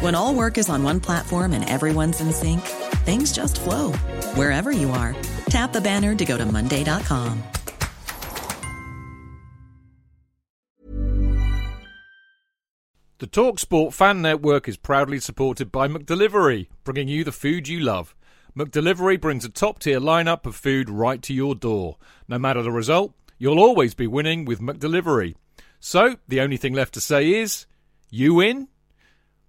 When all work is on one platform and everyone's in sync, things just flow wherever you are. Tap the banner to go to Monday.com. The TalkSport Fan Network is proudly supported by McDelivery, bringing you the food you love. McDelivery brings a top tier lineup of food right to your door. No matter the result, you'll always be winning with McDelivery. So, the only thing left to say is, you win?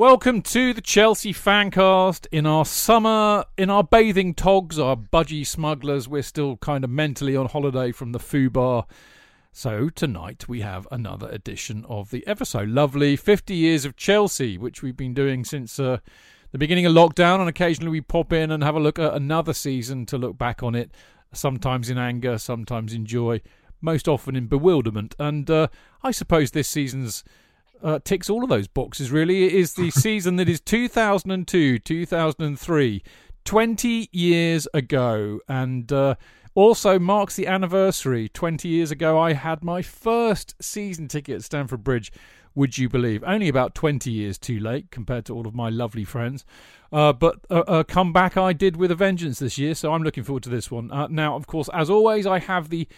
Welcome to the Chelsea Fancast. In our summer, in our bathing togs, our budgie smugglers, we're still kind of mentally on holiday from the foo bar. So tonight we have another edition of the ever so lovely 50 Years of Chelsea, which we've been doing since uh, the beginning of lockdown. And occasionally we pop in and have a look at another season to look back on it, sometimes in anger, sometimes in joy, most often in bewilderment. And uh, I suppose this season's uh, ticks all of those boxes, really. It is the season that is 2002, 2003, 20 years ago, and uh, also marks the anniversary. 20 years ago, I had my first season ticket at Stamford Bridge. Would you believe? Only about 20 years too late compared to all of my lovely friends. Uh, but a, a comeback I did with a vengeance this year, so I'm looking forward to this one. Uh, now, of course, as always, I have the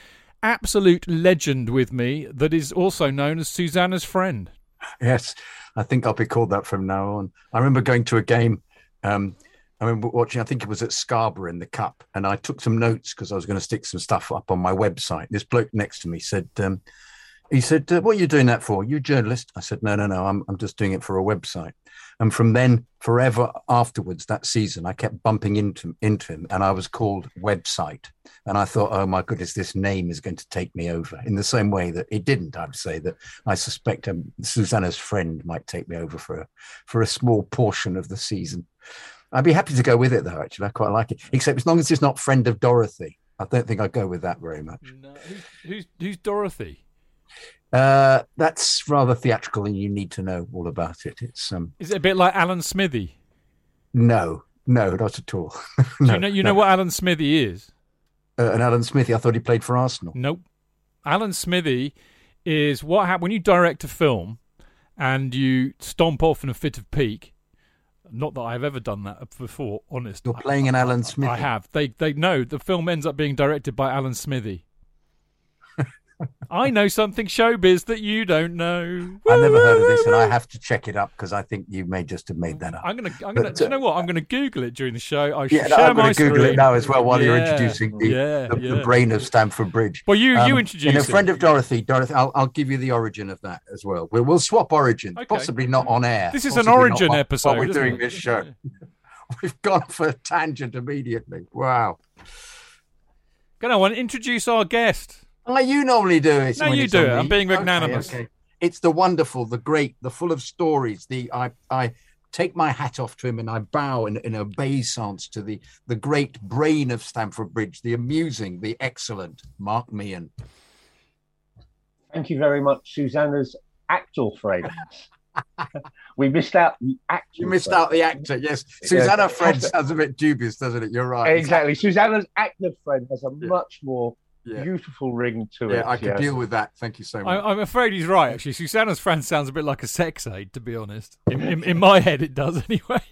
absolute legend with me that is also known as Susanna's friend. Yes, I think I'll be called that from now on. I remember going to a game. Um, I remember watching, I think it was at Scarborough in the Cup, and I took some notes because I was going to stick some stuff up on my website. This bloke next to me said, um, he said, uh, What are you doing that for? You journalist? I said, No, no, no, I'm, I'm just doing it for a website. And from then, forever afterwards, that season, I kept bumping into, into him and I was called Website. And I thought, oh my goodness, this name is going to take me over in the same way that it didn't. I would say that I suspect um, Susanna's friend might take me over for a, for a small portion of the season. I'd be happy to go with it though, actually. I quite like it, except as long as it's not friend of Dorothy. I don't think I'd go with that very much. No. Who's, who's Dorothy? Uh, that's rather theatrical, and you need to know all about it. It's um, Is it a bit like Alan Smithee? no, no, not at all. No, you know, you no. know what Alan Smithee is? Uh, and Alan Smithee, I thought he played for Arsenal. Nope. Alan Smithee is what happens when you direct a film and you stomp off in a fit of pique. Not that I've ever done that before, honest. You're playing an Alan Smithee. I have. They they know the film ends up being directed by Alan Smithee. I know something showbiz that you don't know. I never heard of this, and I have to check it up because I think you may just have made that up. I'm gonna. I'm gonna. But, do you know uh, what? I'm gonna Google it during the show. I Yeah, no, I'm to Google screen. it now as well while you're introducing the, yeah, the, yeah. the brain of Stamford Bridge. Well, you you Um, introduce You know, it. friend of Dorothy. Dorothy, I'll, I'll give you the origin of that as well. We'll, we'll swap origins, Okay. possibly not on air. This is an origin while- episode. While we're doing it? this show, we've gone for a tangent immediately. Wow. Go on, introduce our guest. Oh, you normally do it. No, you do it. I'm being magnanimous. okay. It's the wonderful, the great, the full of stories. The I I take my hat off to him and I bow in, in obeisance to the the great brain of Stamford Bridge, the amusing, the excellent Mark Meehan. Thank you very much, Susanna's actor friend. we missed out the actor. You missed friend. out the actor. Yes, Yeah. Susanna Fred sounds a bit dubious, doesn't it? You're right. Exactly. Susanna's actor friend has a Yeah. much more Yeah, beautiful ring to yeah it. Yeah, I could yes. deal with that. Thank you so much. I, I'm afraid he's right. Actually, Susanna's friend sounds a bit like a sex aid. To be honest, in, in, in my head, it does anyway.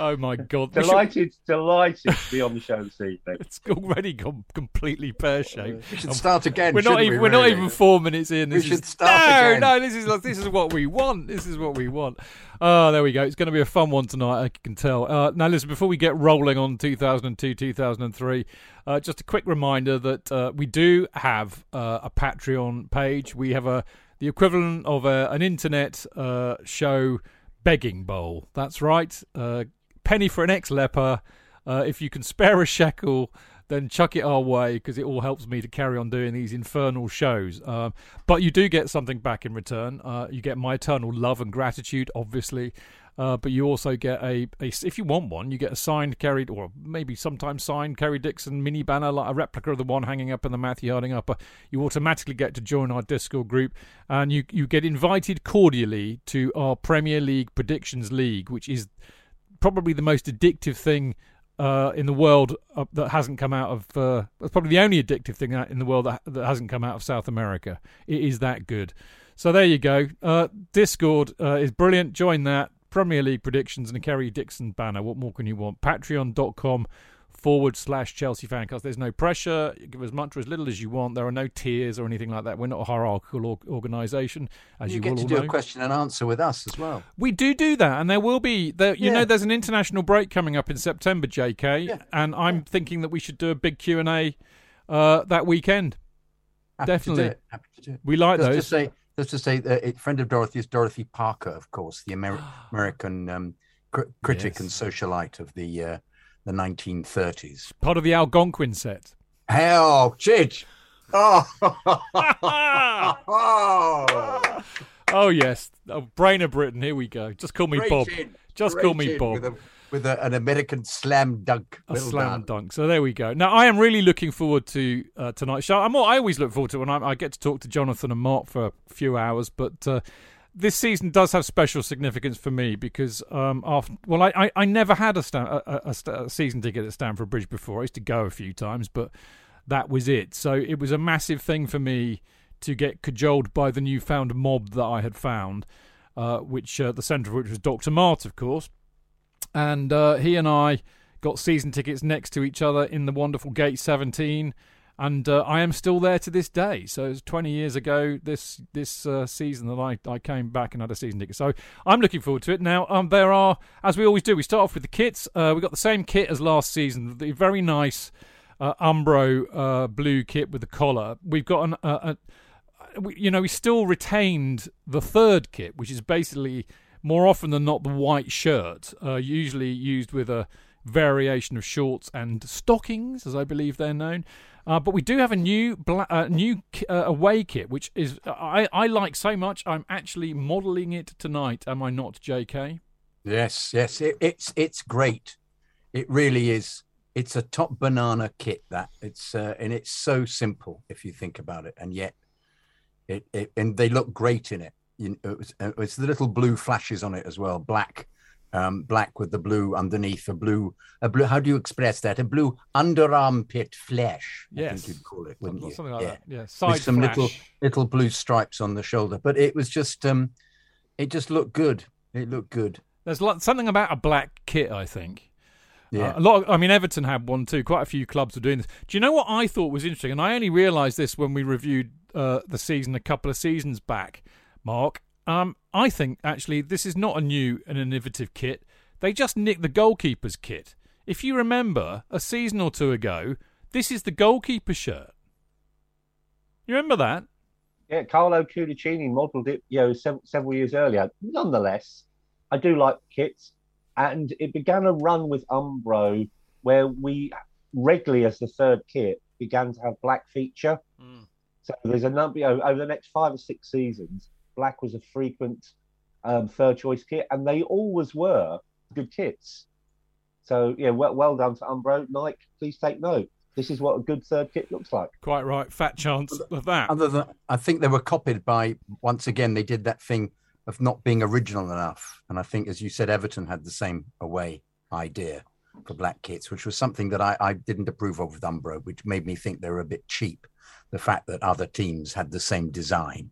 Oh my god! We should- Delighted, delighted to be on the show this evening. It's already gone completely pear shaped. We should start again. We're not even. we, We, are not even four minutes in. We should is, start no, again. no. This is this is what we want. This is what we want. Oh, there we go. It's going to be a fun one tonight. I can tell. Uh, now, listen. Before we get rolling on 2002, 2003, uh, just a quick reminder that uh, we do have uh, a Patreon page. We have a the equivalent of a, an internet uh, show begging bowl. That's right. Uh, penny for an ex-leper. Uh, if you can spare a shekel, then chuck it our way because it all helps me to carry on doing these infernal shows. Um, but you do get something back in return. Uh, you get my eternal love and gratitude, obviously. Uh, but you also get a, a, if you want one, you get a signed Kerry, or maybe sometimes signed Kerry Dixon mini banner, like a replica of the one hanging up in the Matthew Harding upper. You automatically get to join our Discord group, and you you get invited cordially to our Premier League Predictions League, which is probably the most addictive thing uh, in the world uh, that hasn't come out of. Uh, probably the only addictive thing in the world that, that hasn't come out of South America. It is that good. So there you go. Uh, Discord uh, is brilliant. Join that. Premier League predictions and a Kerry Dixon banner. What more can you want? Patreon.com forward slash Chelsea fancast. There's no pressure. You give as much or as little as you want. There are no tiers or anything like that. We're not a hierarchical or- organisation, as you, you get to do know. a question and answer with us as well. We do do that, and there will be. There, you Yeah. know, there's an international break coming up in September, J.K., Yeah. and I'm thinking that we should do a big Q and A uh, that weekend. Happy Definitely. To do it. Happy to do it. We like Just to those. say, just to say, a friend of Dorothy is Dorothy Parker, of course, the Amer- American um, cr- critic Yes. and socialite of the uh, the 1930s. Part of the Algonquin set. Hell, Chidge! Oh, oh. Oh yes, oh, brain of Britain. Here we go. Just call me Great Bob. chin, Just great call me Bob. With, a, with a, an American slam dunk. A slam done. dunk. So there we go. Now I am really looking forward to uh, tonight's show. I'm, I always look forward to it when I, I get to talk to Jonathan and Mark for a few hours. But uh, this season does have special significance for me because um, after well, I, I, I never had a, Stam- a, a, a season ticket at Stamford Bridge before. I used to go a few times, but that was it. So it was a massive thing for me to get cajoled by the newfound mob that I had found, uh, which uh, the centre of which was Dr. Mart, of course and uh, he and I got season tickets next to each other in the wonderful Gate 17, and uh, I am still there to this day. So it's 20 years ago this this uh, season that I, I came back and had a season ticket. So I'm looking forward to it. Now um, there are, as we always do, we start off with the kits. Uh, we got the same kit as last season, the very nice uh, Umbro uh, blue kit with the collar. We've got an. Uh, a, you know, we still retained the third kit, which is basically more often than not the white shirt, usually used with a variation of shorts and stockings, as I believe they're known. Uh, but we do have a new bla- uh, new uh, away kit, which is I, I like so much. I'm actually modelling it tonight. Am I not, J.K.? Yes, yes, it, it's it's great. It really is. It's a top banana kit that it's uh, and it's so simple if you think about it, and yet it, it and they look great in it. You know, it was, uh, it's the little blue flashes on it as well, black, um, black with the blue underneath, a blue, a blue. How do you express that? A blue under armpit flash. I think you'd call it, wouldn't you? Something like yeah. that. Yeah, side With some flash. little little blue stripes on the shoulder, but it was just um, it just looked good. It looked good. There's lot, something about a black kit, I think. Yeah. Uh, a lot. Of, I mean, Everton had one too. Quite a few clubs were doing this. Do you know what I thought was interesting? And I only realised this when we reviewed uh, the season a couple of seasons back. Mark, um, I think actually this is not a new and innovative kit. They just nicked the goalkeeper's kit. If you remember, a season or two ago, this is the goalkeeper shirt. You remember that? Yeah, Carlo Cudicini modelled it, you know, sev- several years earlier. Nonetheless, I do like kits, and it began a run with Umbro where we regularly, as the third kit, began to have black feature. So there's a number you know, over the next five or six seasons. Black was a frequent um, third choice kit, and they always were good kits. So yeah, well, well done to Umbro. Nike, please take note. This is what a good third kit looks like. Quite right. Fat chance of that. Other than, I think they were copied by once again they did that thing of not being original enough, and I think as you said, Everton had the same away idea for black kits, which was something that I, I didn't approve of with Umbro, which made me think they were a bit cheap. The fact that other teams had the same design,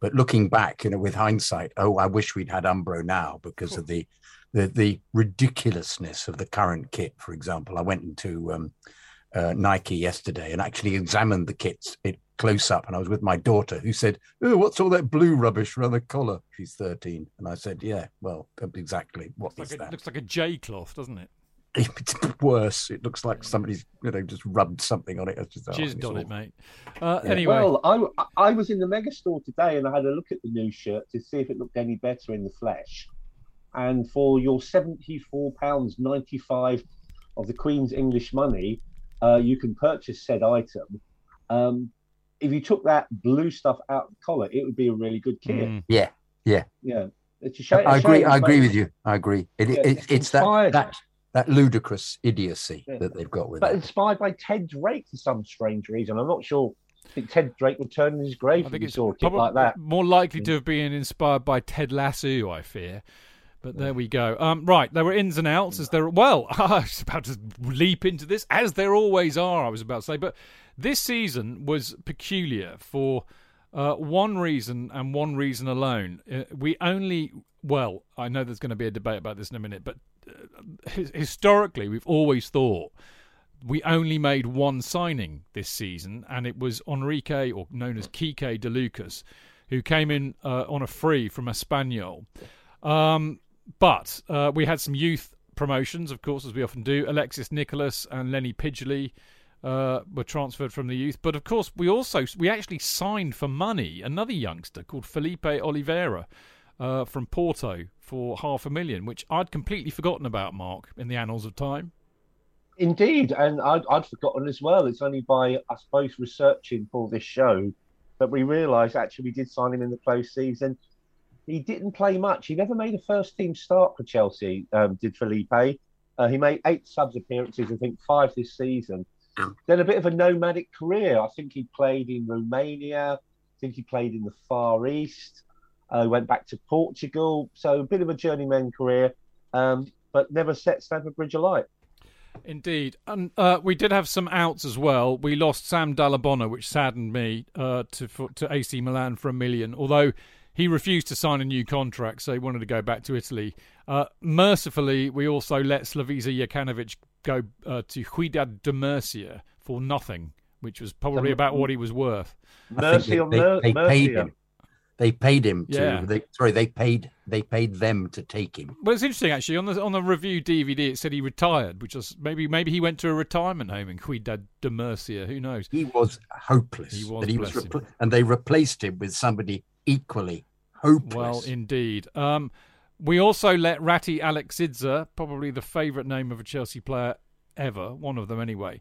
but looking back, you know, with hindsight, oh, I wish we'd had Umbro now because of the the the ridiculousness of the current kit. For example, I went into um, uh, Nike yesterday and actually examined the kits it close up, and I was with my daughter who said, "Oh, what's all that blue rubbish around the collar?" She's thirteen, and I said, "Yeah, well, exactly. What Looks is like a, that?" looks like a J cloth, doesn't it? It's worse. It looks like somebody's you know just rubbed something on it. It's just, oh, Jizzed it's on it, mate. Uh, Yeah. Anyway, Well, I, I was in the mega store today and I had a look at the new shirt to see if it looked any better in the flesh. And for your £74.95 of the Queen's English money, uh, you can purchase said item. Um, if you took that blue stuff out of the collar, it would be a really good kit. mm, Yeah, Yeah. It's a shame. I a agree. shame I agree made- with you. I agree. It, Yeah, it, it's it's that that that ludicrous idiocy Yeah. that they've got with But it. But inspired by Ted Drake for some strange reason. I'm not sure. I think Ted Drake would turn in his grave I if think he it's saw a kit like that. more likely to have been inspired by Ted Lasso, I fear. But there we go. Um, right, there were ins and outs as there. Well, I was about to leap into this, as there always are. I was about to say, but this season was peculiar for uh, one reason and one reason alone. Uh, we only, well, I know there's going to be a debate about this in a minute, but uh, his- historically, we've always thought we only made one signing this season, and it was Enrique, or known as Quique De Lucas, who came in uh, on a free from Espanyol. Um, but uh, we had some youth promotions, of course, as we often do. Alexis Nicolas and Lenny Pidgley uh, were transferred from the youth, but of course, we also we actually signed for money another youngster called Filipe Oliveira uh, from Porto for half a million, which I'd completely forgotten about. Mark in the annals of time. Indeed, and I'd, I'd forgotten as well. It's only by, I suppose, researching for this show that we realised actually we did sign him in the close season. He didn't play much. He never made a first team start for Chelsea, um, did Felipe. Uh, he made eight subs appearances, I think five this season. Then a bit of a nomadic career. I think he played in Romania. I think he played in the Far East. Uh, went back to Portugal. So a bit of a journeyman career, um, but never set Stamford Bridge alight. Indeed, and uh, we did have some outs as well. We lost Sam Dalla Bona, which saddened me uh, to for, to AC Milan for a million. Although he refused to sign a new contract, so he wanted to go back to Italy. Uh, mercifully, we also let Slavisa Jokanovic go uh, to Ciudad de Murcia for nothing, which was probably about what he was worth. Mercy they, on they, mer- they mercy. paid him. They paid him to. Yeah. They, sorry, they paid. They paid them to take him. Well, it's interesting actually. On the on the review DVD, it said he retired, which was maybe maybe he went to a retirement home in Ciudad de Murcia. Who knows? He was hopeless. He was, he was repl- and they replaced him with somebody equally hopeless. Well, indeed. Um, we also let Rati Aleksidze, probably the favourite name of a Chelsea player ever, one of them anyway.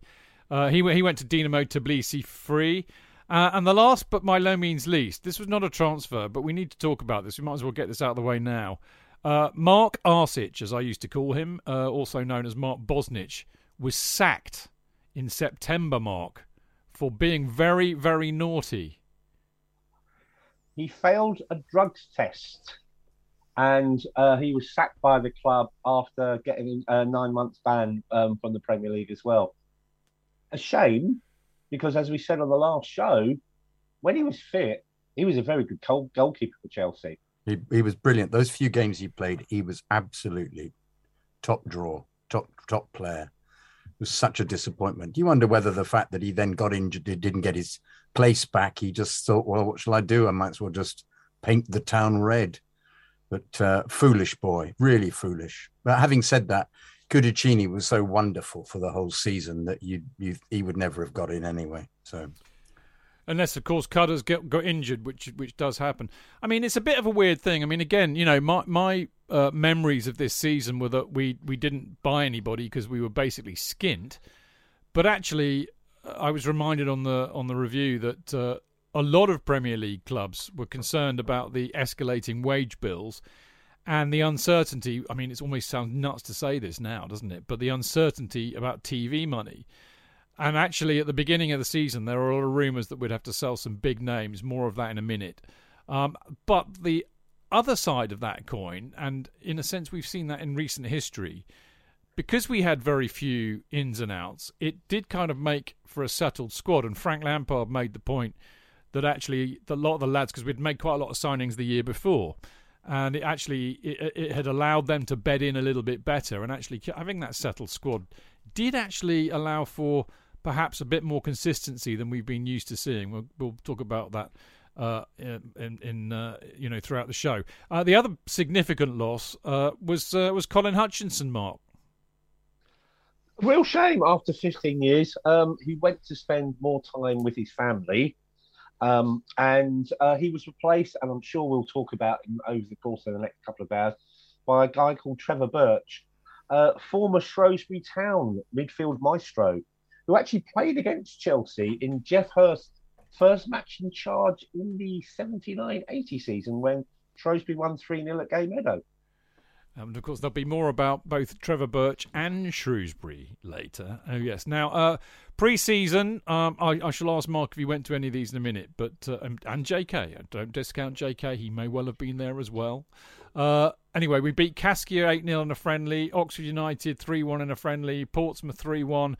Uh, he he went to Dinamo Tbilisi free. Uh, and the last, but by no means least, this was not a transfer, but we need to talk about this. We might as well get this out of the way now. Uh, Mark Arsic, as I used to call him, uh, also known as Mark Bosnich, was sacked in September, Mark, for being very, very naughty. He failed a drugs test, and uh, he was sacked by the club after getting a nine months ban um, from the Premier League as well. A shame, because as we said on the last show, when he was fit, he was a very good goal- goalkeeper for Chelsea. He, he was brilliant. Those few games he played, he was absolutely top draw, top top player. It was such a disappointment. You wonder whether the fact that he then got injured, didn't get his place back. He just thought, well, what shall I do? I might as well just paint the town red. But uh, foolish boy, really foolish. But having said that, Cudicini was so wonderful for the whole season that you you he would never have got in anyway. So Unless, of course, Cutters get, got injured, which which does happen. I mean, it's a bit of a weird thing. I mean, again, you know, my my uh, memories of this season were that we we didn't buy anybody because we were basically skint. But actually, I was reminded on the on the review that uh, a lot of Premier League clubs were concerned about the escalating wage bills and the uncertainty. I mean, it almost sounds nuts to say this now, doesn't it? But the uncertainty about TV money. And actually, at the beginning of the season, there were a lot of rumours that we'd have to sell some big names. More of that in a minute. Um, but the other side of that coin, and in a sense, we've seen that in recent history, because we had very few ins and outs, it did kind of make for a settled squad. And Frank Lampard made the point that actually a lot of the lads, because we'd made quite a lot of signings the year before, and it actually it, it had allowed them to bed in a little bit better, and actually having that settled squad did actually allow for perhaps a bit more consistency than we've been used to seeing. We'll, we'll talk about that uh, in, in uh, you know throughout the show. Uh, the other significant loss uh, was uh, was Colin Hutchinson. Mark, real shame. After 15 years, um, he went to spend more time with his family, um, and uh, he was replaced. And I'm sure we'll talk about him over the course of the next couple of hours by a guy called Trevor Birch, former Shrewsbury Town midfield maestro who actually played against Chelsea in Geoff Hurst's first match in charge in the 79 80 season when Shrewsbury won 3 0 at Gay Meadow. Um, and of course, there'll be more about both Trevor Birch and Shrewsbury later. Oh, yes. Now, uh, pre season, um, I, I, shall ask Mark if he went to any of these in a minute, but uh, and, and JK. Don't discount JK, he may well have been there as well. Uh, anyway, we beat Kaskia 8 0 in a friendly, Oxford United 3 1 in a friendly, Portsmouth 3 1.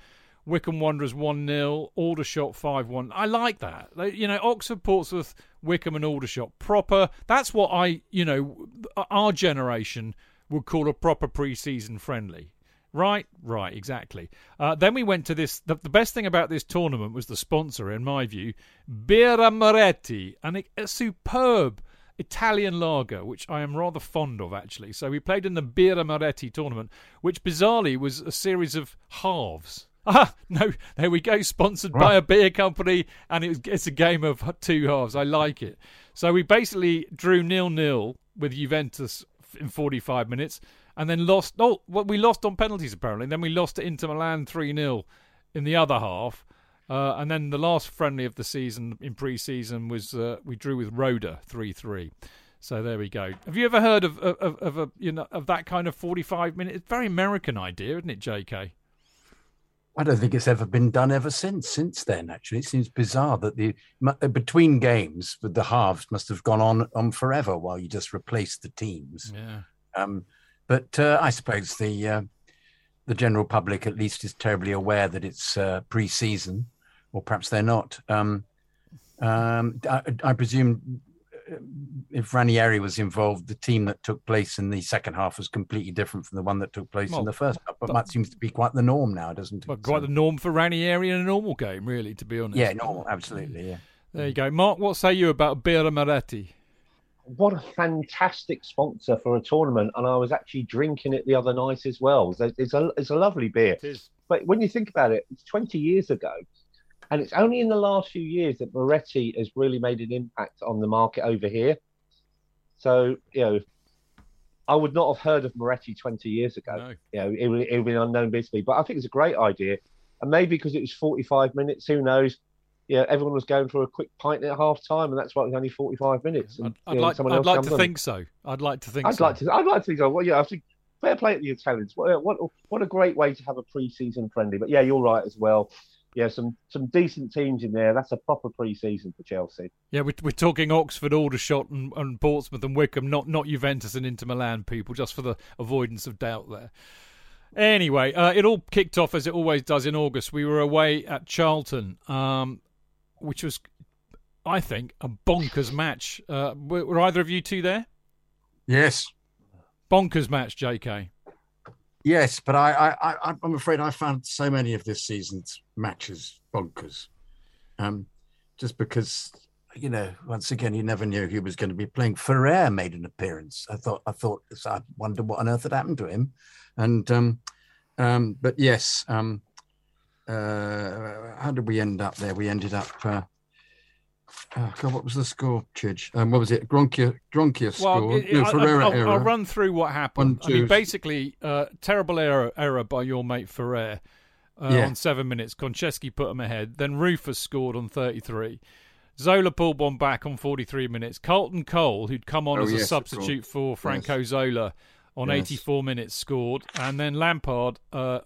Wycombe Wanderers 1 0, Aldershot 5 1. I like that. you know, Oxford, Portsmouth, Wycombe, and Aldershot. Proper. That's what I, you know, our generation would call a proper pre season friendly. Right, right, exactly. Uh, then we went to this. The, the, best thing about this tournament was the sponsor, in my view, Birra Moretti, and a superb Italian lager, which I am rather fond of actually. So we played in the Birra Moretti tournament, which bizarrely was a series of halves. Ah, no, there we go. Sponsored right. by a beer company, and it was, it's a game of two halves. I like it. So we basically drew nil nil with Juventus in 45 minutes, and then lost. Oh, well, we lost on penalties apparently. And then we lost to Inter Milan 3 0 in the other half. Uh, and then the last friendly of the season in pre-season was uh, we drew with Roda 3-3. So there we go. Have you ever heard of of, of, of a you know of that kind of 45 minute? It's very American idea, isn't it, J.K. I don't think it's ever been done ever since. Since then, actually, it seems bizarre that the uh, between games, the halves must have gone on on forever while you just replaced the teams. Yeah. Um, but uh, I suppose the uh, the general public, at least, is terribly aware that it's uh, pre-season, or perhaps they're not. Um, um, I, I, presume if Ranieri was involved, the team that took place in the second half was completely different from the one that took place well, in the first half. But, that seems to be quite the norm now, doesn't it? Well, quite the norm for Ranieri in a normal game, really, to be honest. Yeah, normal, absolutely, yeah. There you go. Mark, what say you about Birra Moretti? What a fantastic sponsor for a tournament. And I was actually drinking it the other night as well. It's a, it's a lovely beer. But when you think about it, it's 20 years ago. And it's only in the last few years that Moretti has really made an impact on the market over here. So, you know, I would not have heard of Moretti 20 years ago. No. You know, it, would, it would be unknown business. But I think it's a great idea. And maybe because it was 45 minutes, who knows? Yeah, everyone was going for a quick pint at half time, and that's why it was only 45 minutes. And, I'd, I'd like, I'd like to on. think so. I'd like to think I'd so. like to, I'd like to think so. Well, yeah, I think fair play at the Italians. What, what, what a great way to have a pre season friendly. But yeah, you're right as well yeah, some some decent teams in there. That's a proper pre-season for Chelsea. Yeah, we're, we're talking Oxford, Aldershot, and, and Portsmouth and Wycombe, not not Juventus and Inter Milan people, just for the avoidance of doubt there. Anyway, uh, it all kicked off as it always does in August. We were away at Charlton, um, which was, I think, a bonkers match. Uh, were, were either of you two there? Yes. Bonkers match, J.K. Yes, but I, I, I, am afraid I found so many of this season's matches bonkers. Um, just because, you know, once again, you never knew he was going to be playing. Ferrer made an appearance. I thought, I thought, I wonder what on earth had happened to him. And, um, um, but yes, um, uh, how did we end up there? We ended up. Uh, Oh God, what was the score, Chidge? Um, what was it? Gronkia, Gronkia score. Well, it, no, Ferreira I, will run through what happened. One, I mean, basically, uh, terrible error, error by your mate Ferrer uh, yeah. on seven minutes. Konchesky put him ahead. Then Rufus scored on 33. Zola pulled one back on 43 minutes. Carlton Cole, who'd come on oh, as yes, a substitute for Franco yes. Zola on yes. 84 minutes, scored. And then Lampard, uh,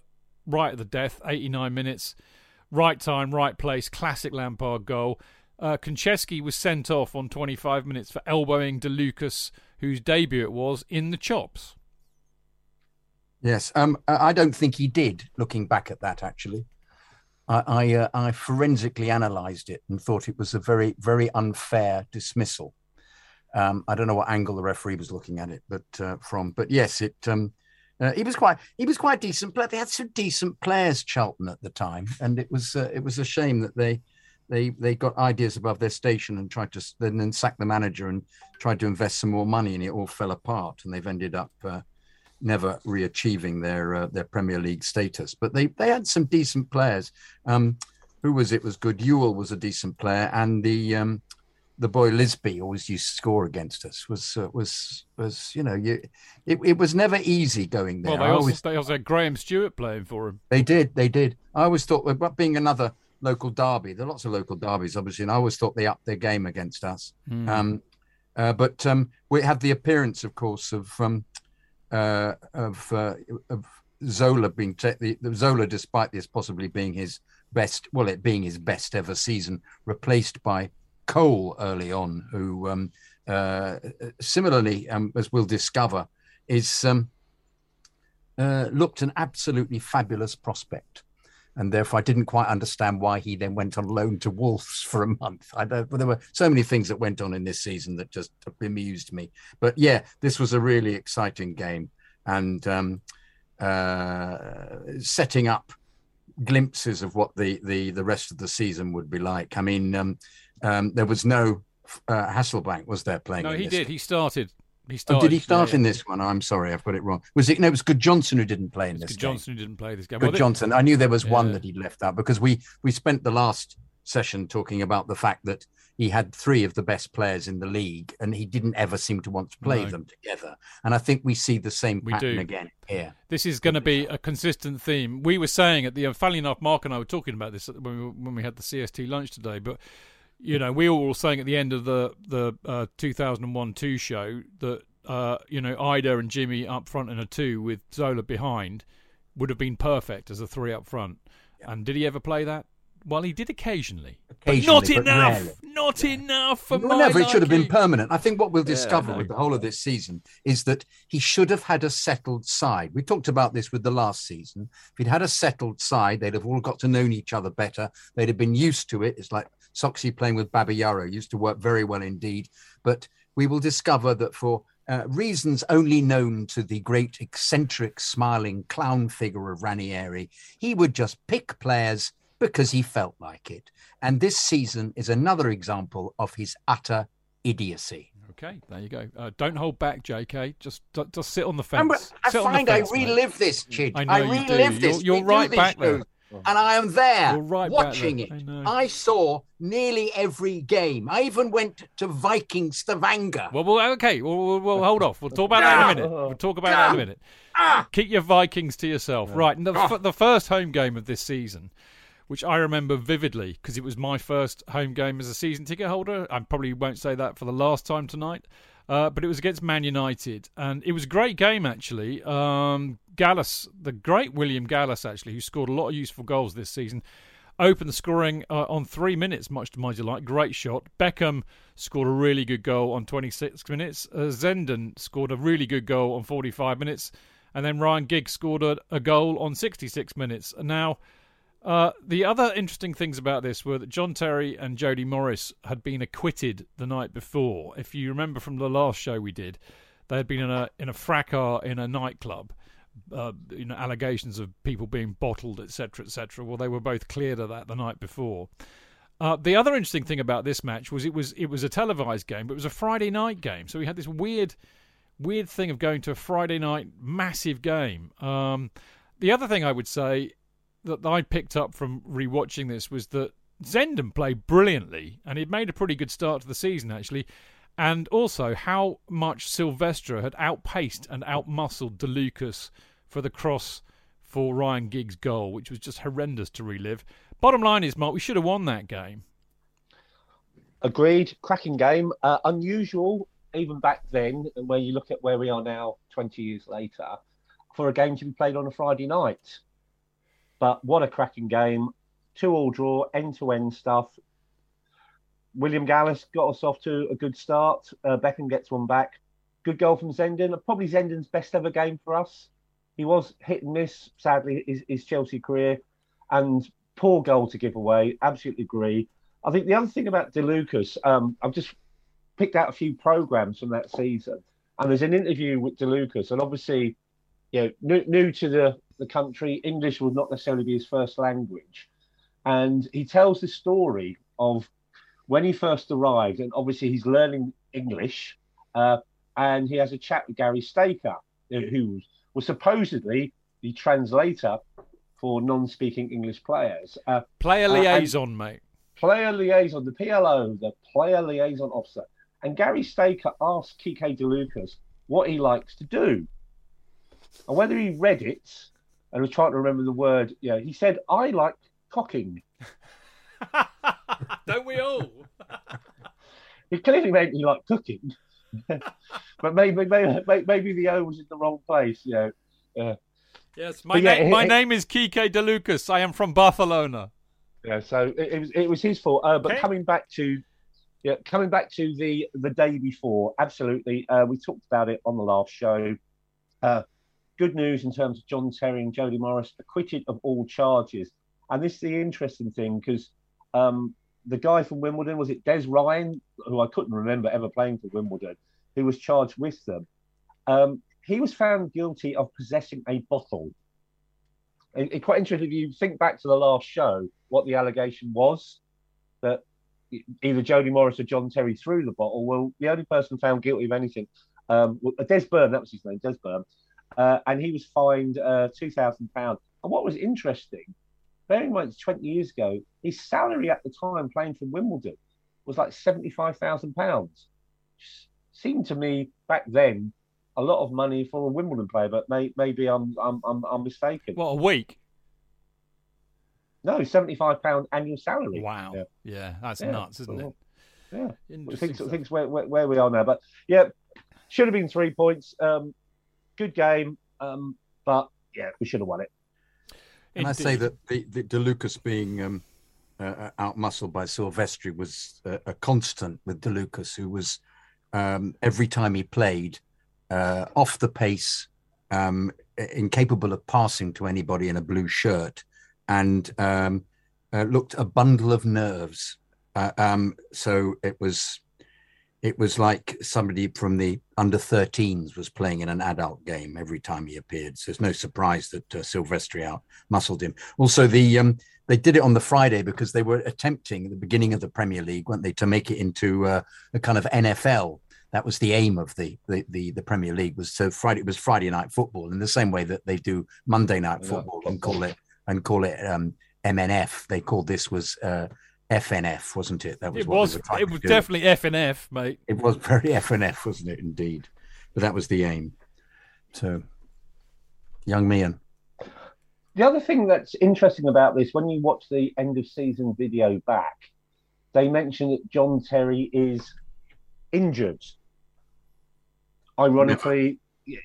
right at the death, 89 minutes. Right time, right place. Classic Lampard goal. Uh, Konchesky was sent off on 25 minutes for elbowing De Lucas, whose debut it was, in the chops. Yes, um, I don't think he did. Looking back at that, actually, I I, uh, I forensically analysed it and thought it was a very very unfair dismissal. Um, I don't know what angle the referee was looking at it, but uh, from. But yes, it. Um, uh, he was quite. He was quite decent. But they had some decent players, Charlton, at the time, and it was. Uh, it was a shame that they. They, they got ideas above their station and tried to then, then sack the manager and tried to invest some more money and it all fell apart and they've ended up uh, never re-achieving their uh, their Premier League status. But they they had some decent players. Um, who was it? Was good. Euell was a decent player, and the um, the boy Lisbie always used to score against us. Was uh, was was you know you it, it was never easy going there. Well, they also, always, they also had Graham Stuart playing for him. They did, they did. I always thought about being another local derby. There are lots of local derbies, obviously, and I always thought they upped their game against us. Mm. Um, uh, but um, we had the appearance, of course, of um, uh, of, uh, of Zola being te- the, the Zola, despite this possibly being his best, well, it being his best ever season, replaced by Cole early on, who um, uh, similarly, um, as we'll discover, is um, uh, looked an absolutely fabulous prospect. And therefore, I didn't quite understand why he then went on loan to Wolves for a month. I don't, there were so many things that went on in this season that just bemused me. But yeah, this was a really exciting game and um, uh, setting up glimpses of what the, the the rest of the season would be like. I mean, um, um, there was no uh, Hasselbaink was there playing? No, he did. Game? He started. He started. Oh, did he start yeah, in this one? I'm sorry, I've got it wrong. Was it? No, it was Good Johnson who didn't play in this. Gudjohnsen who didn't play this game. Good well, Johnson. I knew there was yeah. one that he'd left out because we we spent the last session talking about the fact that he had three of the best players in the league and he didn't ever seem to want to play no. them together. And I think we see the same pattern again here. This is going to be a consistent theme. We were saying at the, funnily enough, Mark and I were talking about this when we, when we had the CST lunch today, but you know, we were all were saying at the end of the the uh, 2001 two show that uh, you know Eidur and Jimmy up front in a two with Zola behind would have been perfect as a three up front. Yeah. And did he ever play that? Well, he did occasionally. Occasionally, but not but enough. Rarely. Not yeah. enough for well, Never. It should have been permanent. I think what we'll discover yeah, with the whole of this season is that he should have had a settled side. We talked about this with the last season. If he'd had a settled side, they'd have all got to know each other better. They'd have been used to it. It's like Soxy playing with Babayaro used to work very well indeed. But we will discover that for uh, reasons only known to the great eccentric smiling clown figure of Ranieri, he would just pick players because he felt like it. And this season is another example of his utter idiocy. Okay, there you go. Uh, don't hold back, JK. Just just sit on the fence. I find fence, I relive mate. this, Chid. I, know I relive this. You're, you're right back there. And I am there right watching it. I, I, saw nearly every game. I even went to Viking Stavanger. Well, well okay. Well, we'll, we'll hold off. We'll talk about that in a minute. We'll talk about that in a minute. Ah. Keep your Vikings to yourself. Yeah. Right. And the, oh. the first home game of this season which I remember vividly because it was my first home game as a season ticket holder. I probably won't say that for the last time tonight. Uh, but it was against Man United, and it was a great game actually. Um, Gallas, the great William Gallas, actually, who scored a lot of useful goals this season, opened the scoring uh, on three minutes, much to my delight. Great shot. Beckham scored a really good goal on 26 minutes. Uh, Zenden scored a really good goal on 45 minutes, and then Ryan Giggs scored a, a goal on 66 minutes. And now uh, the other interesting things about this were that John Terry and Jody Morris had been acquitted the night before. If you remember from the last show we did, they had been in a in a fracas in a nightclub. Uh, you know, allegations of people being bottled, etc., etc. Well, they were both cleared of that the night before. Uh, the other interesting thing about this match was it was it was a televised game, but it was a Friday night game. So we had this weird, weird thing of going to a Friday night massive game. Um, the other thing I would say that I picked up from rewatching this was that Zenden played brilliantly, and he'd made a pretty good start to the season actually, and also how much Silvestre had outpaced and outmuscled DeLucas for the cross for Ryan Giggs' goal, which was just horrendous to relive. Bottom line is, Mark, we should have won that game. Agreed, cracking game. Uh, unusual, even back then, and when you look at where we are now, 20 years later, for a game to be played on a Friday night. But what a cracking game. Two all draw, end to end stuff. William Gallas got us off to a good start. Uh, Beckham gets one back. Good goal from Zenden. Probably Zenden's best ever game for us. He was hit and miss, sadly, his, his Chelsea career. And poor goal to give away. Absolutely agree. I think the other thing about DeLucas, um, I've just picked out a few programs from that season, and there's an interview with DeLucas, and obviously, you know, new, new to the the country, English would not necessarily be his first language, and he tells the story of when he first arrived, and obviously he's learning English, uh, and he has a chat with Gary Staker, who was supposedly the translator for non-speaking English players. Uh, Player liaison, uh, mate. Player liaison, the PLO, the player liaison officer. And Gary Staker asked Quique DeLucas what he likes to do. And whether he read it and was trying to remember the word, yeah, he said, I like cocking. Don't we all? it clearly meant he liked cooking. but maybe, maybe maybe the O was in the wrong place, you know. Uh, yes, my, yeah, my name is Quique De Lucas. I am from Barcelona. Yeah, so it, it was it was his fault. Uh, but okay. coming back to yeah, coming back to the the day before, absolutely. Uh, we talked about it on the last show. Uh, good news in terms of John Terry and Jody Morris acquitted of all charges. And this is the interesting thing because um, the guy from Wimbledon was it Des Ryan, who I couldn't remember ever playing for Wimbledon, who was charged with them. Um, he was found guilty of possessing a bottle. It's it, quite interesting if you think back to the last show, what the allegation was that either Jody Morris or John Terry threw the bottle. Well, the only person found guilty of anything, um, Des Byrne, that was his name, Des Byrne, uh, and he was fined uh, two thousand pounds. And what was interesting, bearing in mind 20 years ago, his salary at the time playing for Wimbledon was like seventy-five thousand pounds. Seemed to me back then a lot of money for a Wimbledon player, but may, maybe I'm, I'm I'm I'm mistaken. What a week! No, seventy-five pound annual salary. Wow. Yeah, yeah that's yeah. nuts, isn't it? Yeah. Things, things where, where, where we are now, but yeah, should have been three points. Um, good game, um, but yeah, we should have won it. And I say that the, the DeLucas being um, uh, uh outmuscled by Silvestre was a, a constant with DeLucas, who was um, every time he played uh, off the pace, um, incapable of passing to anybody in a blue shirt, and um, uh, looked a bundle of nerves. Uh, um, so it was it was like somebody from the under 13s was playing in an adult game every time he appeared. So it's no surprise that uh, Silvestre out muscled him. Also, the um, they did it on the Friday because they were attempting at the beginning of the Premier League, weren't they, to make it into uh, a kind of NFL. That was the aim of the, the the, the Premier League was so Friday it was Friday night football in the same way that they do Monday night football yeah. and call it and call it um, MNF. They called this was uh, FNF, wasn't it? That was it was. It was definitely FNF, mate. It was very FNF, wasn't it? Indeed, but that was the aim. So, young Meehan. The other thing that's interesting about this, when you watch the end of season video back, they mention that John Terry is injured. Ironically,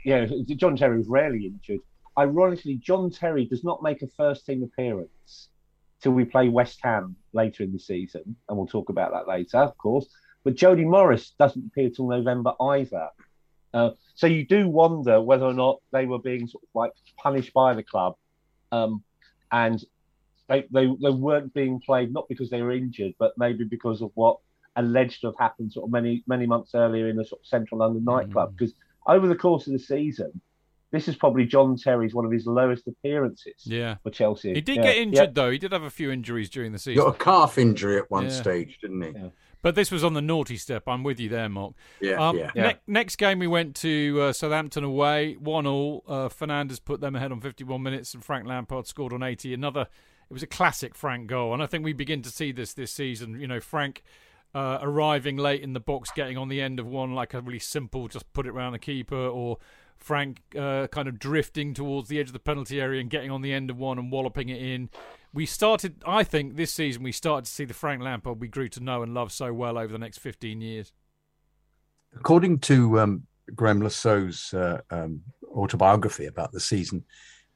yeah, John Terry is rarely injured. Ironically, John Terry does not make a first team appearance till we play West Ham later in the season, and we'll talk about that later, of course. But Jody Morris doesn't appear till November either. Uh, so you do wonder whether or not they were being sort of like punished by the club, um, and they, they they weren't being played not because they were injured, but maybe because of what alleged to have happened sort of many many months earlier in the sort of central London nightclub. Because mm. over the course of the season, this is probably John Terry's one of his lowest appearances. Yeah. for Chelsea. He did yeah. get injured though. He did have a few injuries during the season. Got a calf injury at one yeah. stage, didn't he? But this was on the naughty step. I'm with you there, Mark. Yeah. Um, yeah. Ne- next game, we went to uh, Southampton away, one all. Uh, Fernandes put them ahead on 51 minutes, and Frank Lampard scored on 80. Another. It was a classic Frank goal, and I think we begin to see this this season. You know, Frank. Uh, arriving late in the box, getting on the end of one like a really simple, just put it around the keeper, or Frank uh, kind of drifting towards the edge of the penalty area and getting on the end of one and walloping it in. We started, I think, this season we started to see the Frank Lampard we grew to know and love so well over the next 15 years. According to um, Le Saux's uh, um, autobiography about the season,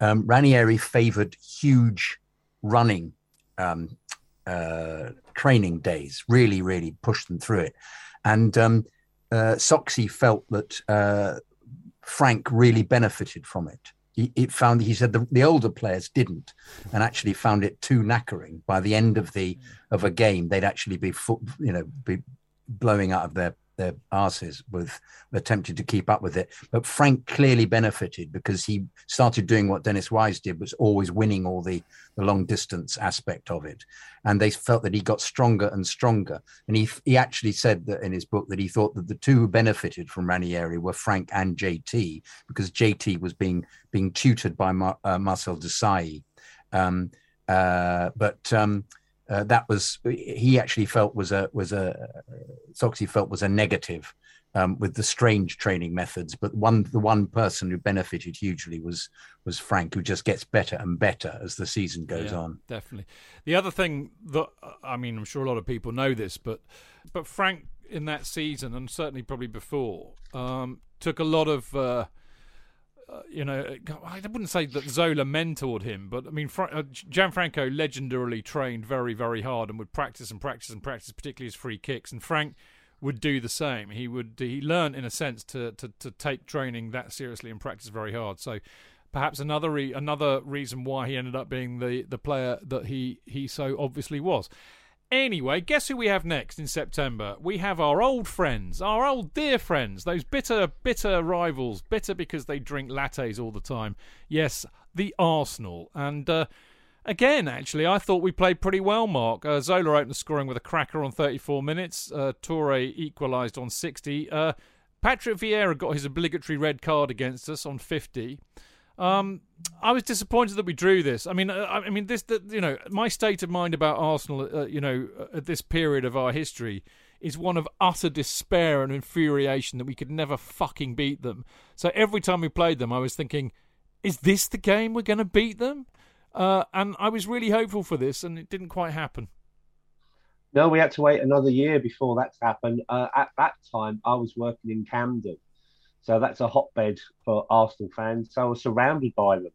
um, Ranieri favoured huge running um, uh, training days, really, really pushed them through it. And um, uh, felt that uh, Frank really benefited from it. He, it found he said the, the older players didn't, and actually found it too knackering. By the end of the mm. of a game, they'd actually be you know be blowing out of their their asses with attempting to keep up with it. But Frank clearly benefited because he started doing what Dennis Wise did, was always winning all the, the long distance aspect of it. And they felt that he got stronger and stronger. And he he actually said that in his book that he thought that the two who benefited from Ranieri were Frank and JT because JT was being being tutored by Mar, uh, Marcel Desailly. Um, uh, but um, uh, that was he actually felt was a was a Soxy felt was a negative um, with the strange training methods. But one the one person who benefited hugely was was Frank, who just gets better and better as the season goes yeah, on. Definitely. The other thing that I mean, I'm sure a lot of people know this, but but Frank in that season and certainly probably before um, took a lot of. Uh, uh, you know, I wouldn't say that Zola mentored him, but I mean, Fra- uh, Gianfranco legendarily trained very, very hard and would practice and practice and practice, particularly his free kicks. And Frank would do the same. He would he learned in a sense to to, to take training that seriously and practice very hard. So perhaps another re- another reason why he ended up being the the player that he he so obviously was. Anyway, guess who we have next in September? We have our old friends, our old dear friends, those bitter, bitter rivals, bitter because they drink lattes all the time. Yes, the Arsenal. And uh, again, actually, I thought we played pretty well, Mark. Uh, Zola opened the scoring with a cracker on 34 minutes. Uh, Toure equalised on 60. Uh, Patrick Vieira got his obligatory red card against us on 50. Um, I was disappointed that we drew this. I mean, uh, I, I mean, this, the, you know, my state of mind about Arsenal, uh, you know, uh, at this period of our history is one of utter despair and infuriation that we could never fucking beat them. So every time we played them, I was thinking, is this the game we're going to beat them? Uh, and I was really hopeful for this, and it didn't quite happen. No, we had to wait another year before that happened. Uh, at that time, I was working in Camden so that's a hotbed for Arsenal fans. So I was surrounded by them.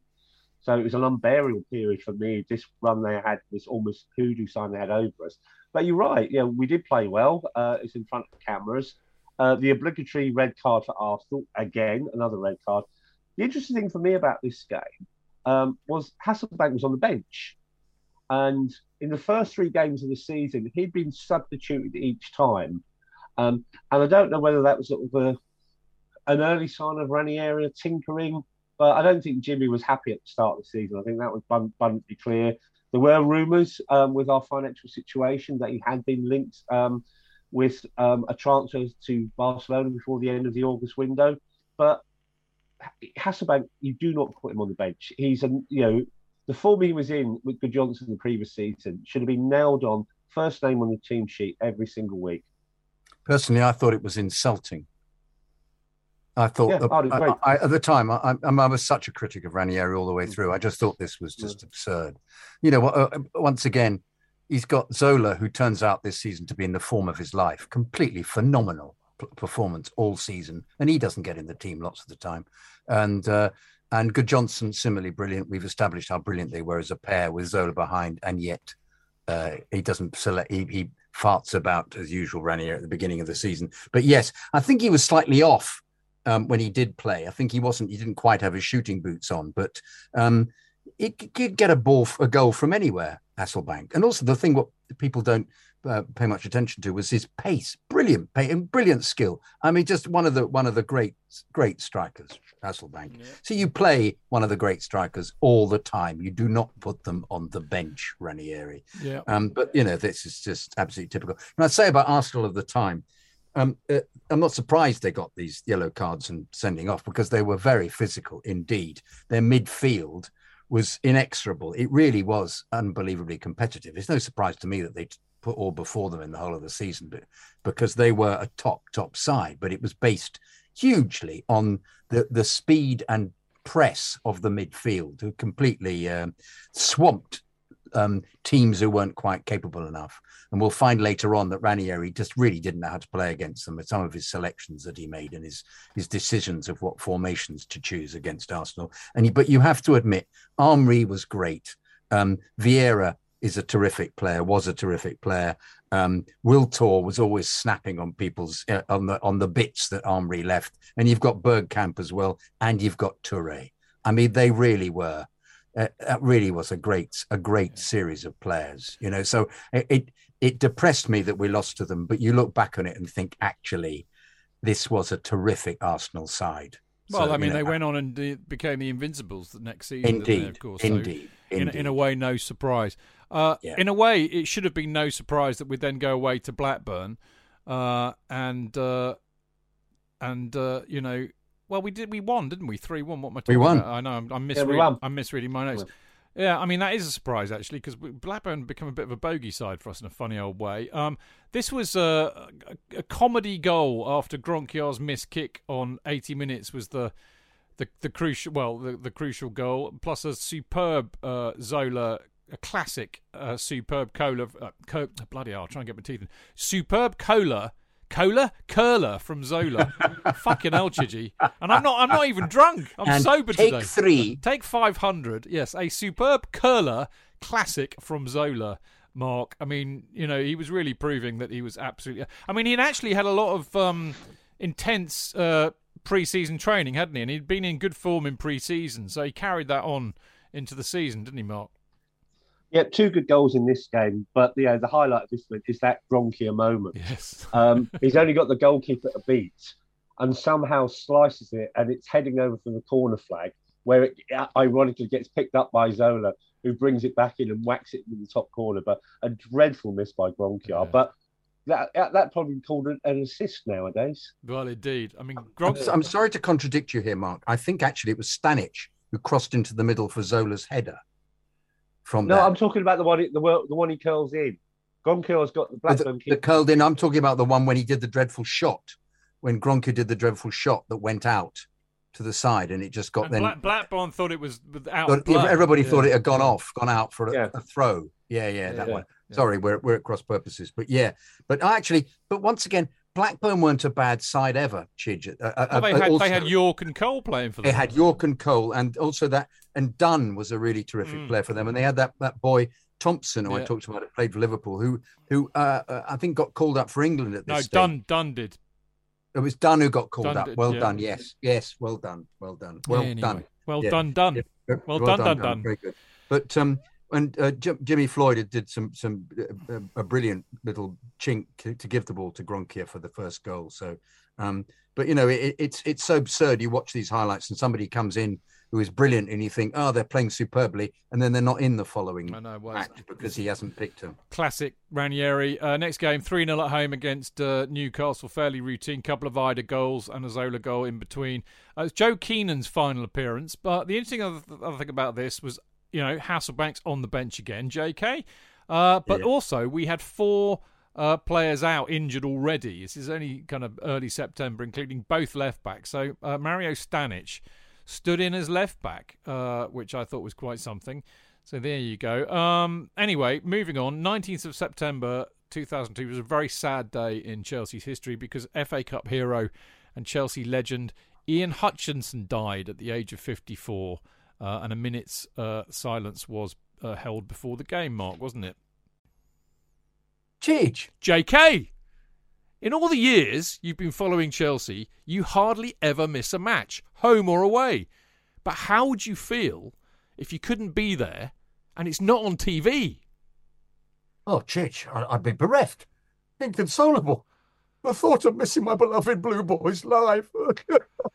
So it was an unbearable period for me. This run they had, this almost hoodoo sign they had over us. But you're right. Yeah, we did play well. Uh, it's in front of cameras. Uh, the obligatory red card for Arsenal again, another red card. The interesting thing for me about this game um, was Hasselbaink was on the bench, and in the first three games of the season, he'd been substituted each time. Um, and I don't know whether that was sort of a an early sign of Ranieri tinkering, but I don't think Jimmy was happy at the start of the season. I think that was abundantly clear. There were rumours um, with our financial situation that he had been linked um, with um, a transfer to Barcelona before the end of the August window, but Hasselbaink, you do not put him on the bench. He's a you know the form he was in with Gudjohnsen the previous season should have been nailed on first name on the team sheet every single week. Personally, I thought it was insulting I thought yeah, that, I, I, at the time I, I, was such a critic of Ranieri all the way through. I just thought this was just yeah. absurd. You know, uh, uh, once again, he's got Zola, who turns out this season to be in the form of his life. Completely phenomenal performance all season, and he doesn't get in the team lots of the time. And uh, and Gudjohnsen similarly brilliant. We've established how brilliant they were as a pair with Zola behind, and yet uh, he doesn't select. He, he farts about as usual, Ranieri at the beginning of the season. But yes, I think he was slightly off um, when he did play. I think he wasn't, he didn't quite have his shooting boots on, but um, he could get a ball, a goal from anywhere, Hasselbaink. And also the thing what people don't uh, pay much attention to was his pace, brilliant pace and brilliant skill. I mean, just one of the one of the great great strikers, Hasselbaink. Yeah. So you play one of the great strikers all the time. You do not put them on the bench, Ranieri. Yeah. Um, but you know, this is just absolutely typical. And I'd say about Arsenal of the time, um, uh, I'm not surprised they got these yellow cards and sending off because they were very physical indeed. Their midfield was inexorable. It really was unbelievably competitive. It's no surprise to me that they put all before them in the whole of the season, but because they were a top top side. But it was based hugely on the the speed and press of the midfield, who completely um, swamped um, teams who weren't quite capable enough. And we'll find later on that Ranieri just really didn't know how to play against them with some of his selections that he made and his his decisions of what formations to choose against Arsenal. And he, but you have to admit, Henry was great. Um, Vieira is a terrific player, was a terrific player. Um, Wiltord was always snapping on people's uh, on the on the bits that Henry left, and you've got Bergkamp as well, and you've got Toure. I mean, they really were uh, that really was a great a great series of players you know so it, it, it depressed me that we lost to them but you look back on it and think actually this was a terrific Arsenal side. Well, So, I mean, you know, they went on and became the Invincibles the next season. Indeed, they, of course. So indeed, in, in a way, no surprise. Uh, Yeah. In a way, it should have been no surprise that we then go away to Blackburn, uh, and uh, and uh, you know, well, we did we won, didn't we? Three one. What am I talking We won. about? I know I'm, I'm misreading. won. I'm misreading my notes. Yeah, I mean that is a surprise actually because Blackburn become a bit of a bogey side for us in a funny old way. Um, this was a, a, a comedy goal after Gronkjar's missed kick on 80 minutes was the the the crucial well the, the crucial goal plus a superb uh, Zola a classic uh, superb cola uh, co- bloody hell I'll try and get my teeth in superb cola cola curler from Zola fucking hell Chidgy and I'm not I'm not even drunk I'm and sober take today three. Take 500. Yes, a superb curler classic from Zola. Mark, I mean, you know, he was really proving that he was absolutely. I mean, he'd actually had a lot of um, intense uh, pre-season training, hadn't he? And he'd been in good form in pre-season, so he carried that on into the season, didn't he, Mark? Yeah, two good goals in this game, but yeah, the highlight of this one is that Gronkjar moment. Yes. Um, he's only got the goalkeeper to beat, and somehow slices it, and it's heading over from the corner flag, where it ironically gets picked up by Zola, who brings it back in and whacks it in the top corner. But a dreadful miss by Gronkjar. Yeah. But that that that probably called an, an assist nowadays. Well, indeed. I mean, I'm, I'm sorry to contradict you here, Mark. I think actually it was Stanic who crossed into the middle for Zola's header. From No, that. I'm talking about the one the one- the one he curls in. Gronkjar's got the Oh, Blackburn the, the curled in. I'm talking about the one when he did the dreadful shot, when Gronkjar did the dreadful shot that went out to the side, and it just got and then. Black, Blackburn thought it was without. but blood. everybody Yeah. thought it had gone off, gone out for a, Yeah. a throw. Yeah, yeah, that Yeah. one. Yeah. Sorry, we're we're at cross purposes, but yeah, but I actually, but once again, Blackburn weren't a bad side ever. Chidge. Uh, uh, Well, they uh, had also- they had York and Cole playing for them. they had York and Cole, and also that and Dunn was a really terrific Mm. player for them. And they had that that boy Thompson, who I talked about, played for Liverpool, who who uh, uh, I think got called up for England at this no, stage. Dunn Dunn did. It was Dunn who got called Dunn up. did, Well yeah. done. Yes, yes. Well done. Well done. Well Anyway. done. Well Yeah. done, done. Yeah, Well done, done, done. Very good. But um, and uh, Jim, Jimmy Floyd did some some uh, a brilliant little chink to, to give the ball to Gronkjar for the first goal. So, um, but you know, it, it's it's so absurd. You watch these highlights and somebody comes in who is brilliant, and you think, oh, they're playing superbly, and then they're not in the following know. Well, match because he hasn't picked them. classic Ranieri. Uh, next game, 3 0 at home against uh, Newcastle. Fairly routine. Couple of Eidur goals and a Zola goal in between. Uh, it's Joe Keenan's final appearance. But the interesting other, other thing about this was, you know, Hasselbaink's on the bench again, JK. Uh, but Yeah. also, we had four. Uh, players out injured already. This is only kind of early September, including both left backs. So uh, Mario Stanic stood in as left back, uh, which I thought was quite something. So there you go. Um, anyway, moving on. 19th of September 2002 was a very sad day in Chelsea's history because FA Cup hero and Chelsea legend Ian Hutchinson died at the age of 54, uh, and a minute's uh, silence was uh, held before the game. Mark, wasn't it? Chidge, JK. In all the years you've been following Chelsea, you hardly ever miss a match, home or away. But how would you feel if you couldn't be there and it's not on TV? Oh, Chich, I'd be bereft, inconsolable. The thought of missing my beloved Blue Boys live.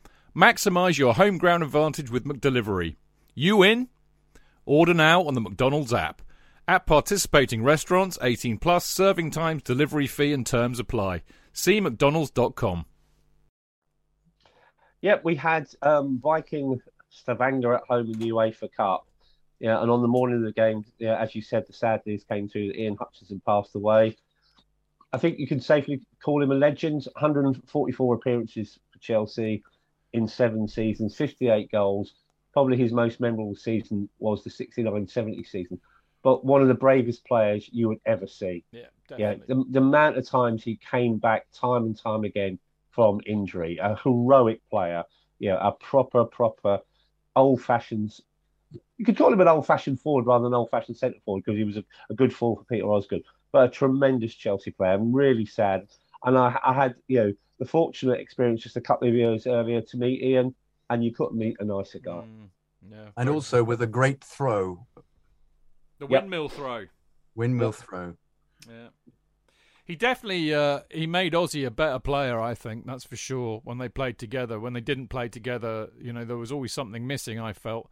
Maximise your home ground advantage with McDelivery. You in? Order now on the McDonald's app. At participating restaurants, 18 plus, serving times, delivery fee and terms apply. See mcdonalds.com. Yep, we had um, Viking Stavanger at home in the UEFA Cup. Yeah, and on the morning of the game, yeah, as you said, the sad news came through that Ian Hutchinson passed away. I think you can safely call him a legend. 144 appearances for Chelsea in seven seasons, 58 goals. Probably his most memorable season was the 69 70 season. But one of the bravest players you would ever see. Yeah, Yeah, the, the amount of times he came back time and time again from injury, a heroic player, yeah, a proper, proper old fashioned. You could call him an old fashioned forward rather than old fashioned centre forward because he was a, a good forward for Peter Osgood, but a tremendous Chelsea player. I'm really sad. And I, I had, you know, the fortunate experience just a couple of years earlier to meet Ian, and you couldn't meet a nicer guy. Mm, yeah. And also with a great throw, the Yep. windmill throw. windmill Yep. throw. Yeah. He definitely uh, he made Aussie a better player, I think, that's for sure. When they played together, when they didn't play together, you know, there was always something missing. I felt,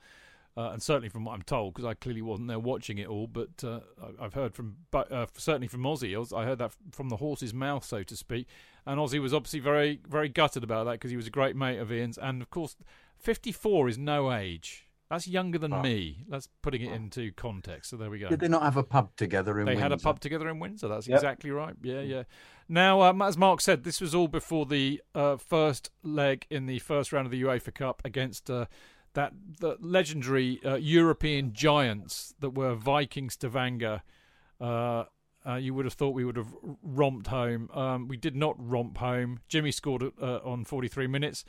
uh, and certainly from what I'm told, because I clearly wasn't there watching it all, but uh, I've heard from, but uh, certainly from Ozzy, I was- I heard that from the horse's mouth, so to speak. And Ozzy was obviously very, very gutted about that because he was a great mate of Ian's, and of course, 54 is no age. That's younger than Oh. me. That's putting it into context. So there we go. Did they not have a pub together in They had a pub together in Windsor. That's Yep. exactly right. Yeah, yeah. Now, um, as Mark said, this was all before the uh, first leg in the first round of the UEFA Cup against uh, that the legendary uh, European giants that were Viking Stavanger. Uh, uh, you would have thought we would have romped home. Um, we did not romp home. Jimmy scored uh, on 43 minutes.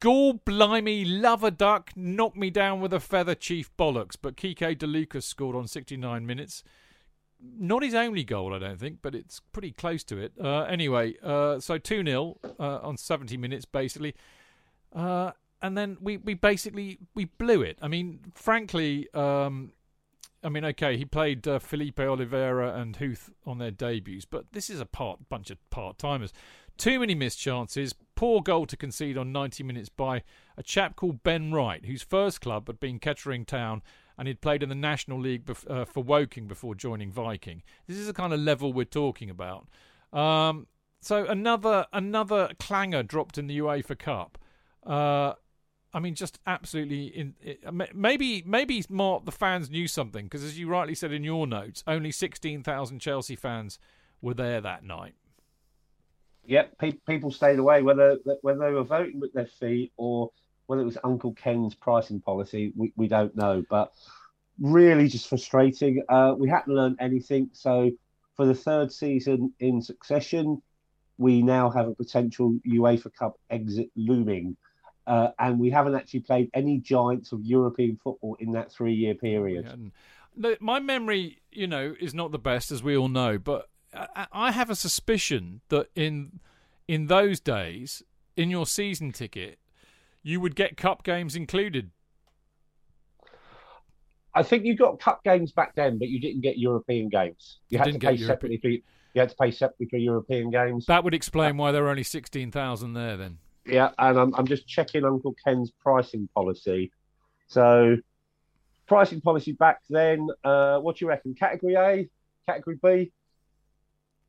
Gall blimey, love a duck, knock me down with a feather, chief bollocks. But Quique De Lucas scored on 69 minutes. Not his only goal, I don't think, but it's pretty close to it. Uh, anyway, uh, so 2 0 uh, on 70 minutes, basically. Uh, and then we, we basically we blew it. I mean, frankly, um, I mean, okay, he played uh, Filipe Oliveira and Huth on their debuts, but this is a part bunch of part timers. Too many missed chances. Poor goal to concede on 90 minutes by a chap called Ben Wright, whose first club had been Kettering Town and he'd played in the National League bef- uh, for Woking before joining Viking. This is the kind of level we're talking about. Um, so another another clanger dropped in the UEFA Cup. Uh, I mean, just absolutely. In, it, maybe maybe Mark the fans knew something because, as you rightly said in your notes, only sixteen thousand Chelsea fans were there that night. Yep, pe- people stayed away whether whether they were voting with their feet or whether it was Uncle Ken's pricing policy. We, we don't know, but really just frustrating. Uh, we hadn't learned anything. So for the third season in succession, we now have a potential UEFA Cup exit looming. Uh, and we haven't actually played any giants of European football in that three-year period. And look, my memory, you know, is not the best, as we all know. But I, I have a suspicion that in in those days, in your season ticket, you would get cup games included. I think you got cup games back then, but you didn't get European games. You, You had to pay Europe- separately for you had to pay separately for European games. That would explain why there were only sixteen thousand there. Then Yeah, and I'm, I'm just checking Uncle Ken's pricing policy. So, pricing policy back then, uh, what do you reckon? Category A, Category B?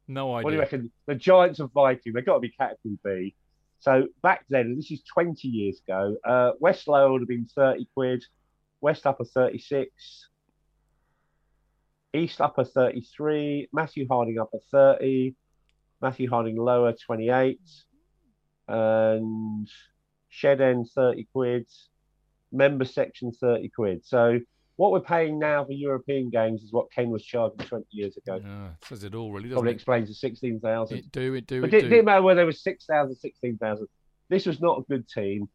no idea. What do you reckon? The Giants of Viking, they've got to be Category B. So, back then, this is 20 years ago, uh, West Lower would have been 30 quid, West Upper 36, East Upper 33, Matthew Harding Upper 30, Matthew Harding Lower 28, and Shed End 30 quid, member section 30 quid. So what we're paying now for European games is what Ken was charging 20 years ago. Yeah, it says it all, really, doesn't Probably it? explains the 16,000. It do, it do, But it it do. didn't matter whether there was 6,000, 16,000. This was not a good team.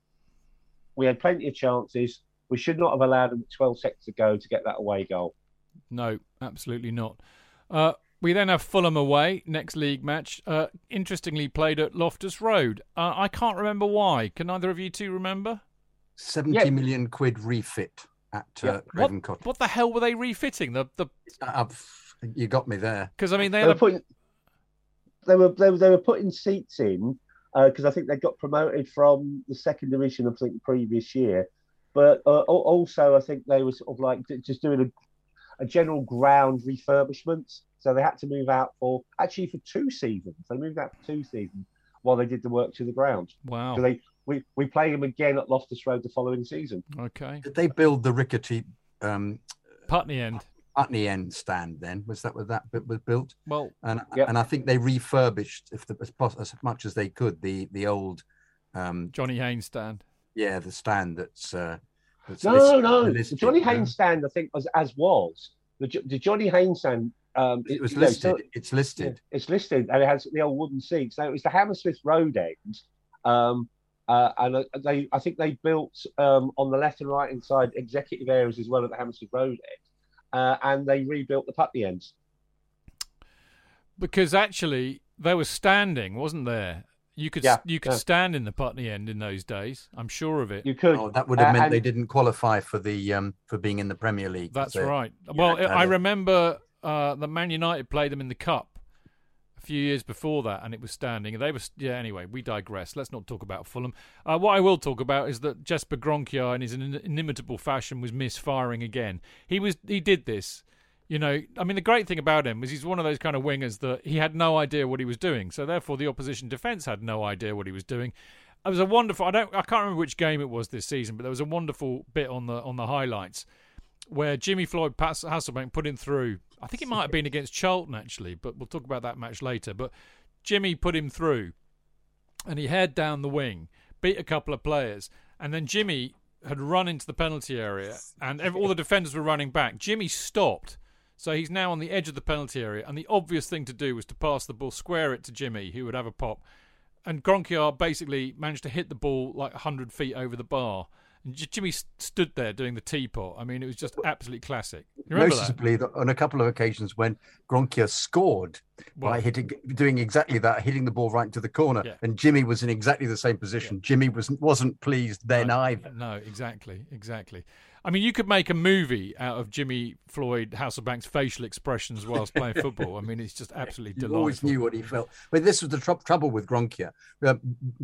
We had plenty of chances. We should not have allowed them 12 seconds to go to get that away goal. No, absolutely not. Uh, we then have Fulham away, next league match. Uh, interestingly played at Loftus Road. Uh, I can't remember why. Can either of you two remember? Seventy Yeah. million quid refit. at Yeah. uh, Craven What, Cottage. what the hell were they refitting? The the I've, you got me there. because I mean they They had were a, putting they were they were, they were putting seats in because I think they got promoted from the second division I think the previous year, but uh, also I think they were sort of like just doing a, a general ground refurbishment. So they had to move out for actually for two seasons. They moved out for two seasons while they did the work to the ground. wow. So they we we played them again at Loftus Road the following season. Okay, Did they build the rickety um, Putney end. Putney end stand? Then was that where that bit was built? Well, And Yep. and I think they refurbished, if the, as, as much as they could, the the old, um, Johnny Haynes stand. yeah, the stand that's. Uh, that's No, listed- no, the listed, Johnny yeah. Haynes stand I think was as was the, the Johnny Haynes stand. Um, It was you know, listed. so- it's Yeah, listed. it's listed and it has the old wooden seats. So it was the Hammersmith Road end. Um, uh, and uh, they, I think they built um, on the left and right hand side executive areas as well at the Hammersmith Road end. Uh, and they rebuilt the Putney ends. because actually there was standing, wasn't there? You could Yeah, you could yeah. stand in the Putney end in those days. I'm sure of it. You could. Oh, that would have uh, meant they didn't qualify for the um for being in the Premier League. That's So- right. Well, yeah, I remember uh, that Man United played them in the cup a few years before that, and it was standing. They were yeah. Anyway, we digress. Let's not talk about Fulham. Uh, what I will talk about is that Jesper Gronkjar, in his inimitable fashion, was misfiring again. He was he did this. You know, I mean, the great thing about him was he's one of those kind of wingers that he had no idea what he was doing. So therefore, the opposition defence had no idea what he was doing. It was a wonderful. I don't. I can't remember which game it was this season, but there was a wonderful bit on the on the highlights where Jimmy Floyd Hasselbaink put him through. I think it might have been against Charlton actually, but we'll talk about that match later. But Jimmy put him through, and he head down the wing, beat a couple of players, and then Jimmy had run into the penalty area, and all the defenders were running back. Jimmy stopped. So he's now on the edge of the penalty area, and the obvious thing to do was to pass the ball, square it to Jimmy, who would have a pop. And Gronkjar basically managed to hit the ball like 100 feet over the bar. Jimmy stood there doing the teapot. I mean, it was just absolutely classic. You remember? Noticeably, that on a couple of occasions when Gronkjar scored by hitting, doing exactly that, hitting the ball right into the corner, Yeah. and Jimmy was in exactly the same position. Jimmy was wasn't pleased then No, either. No, exactly, exactly. I mean, you could make a movie out of Jimmy Floyd Hasselbaink's facial expressions whilst playing football. I mean, it's just absolutely You delightful. always knew what he felt. But this was the tr- trouble with Gronkjar, uh,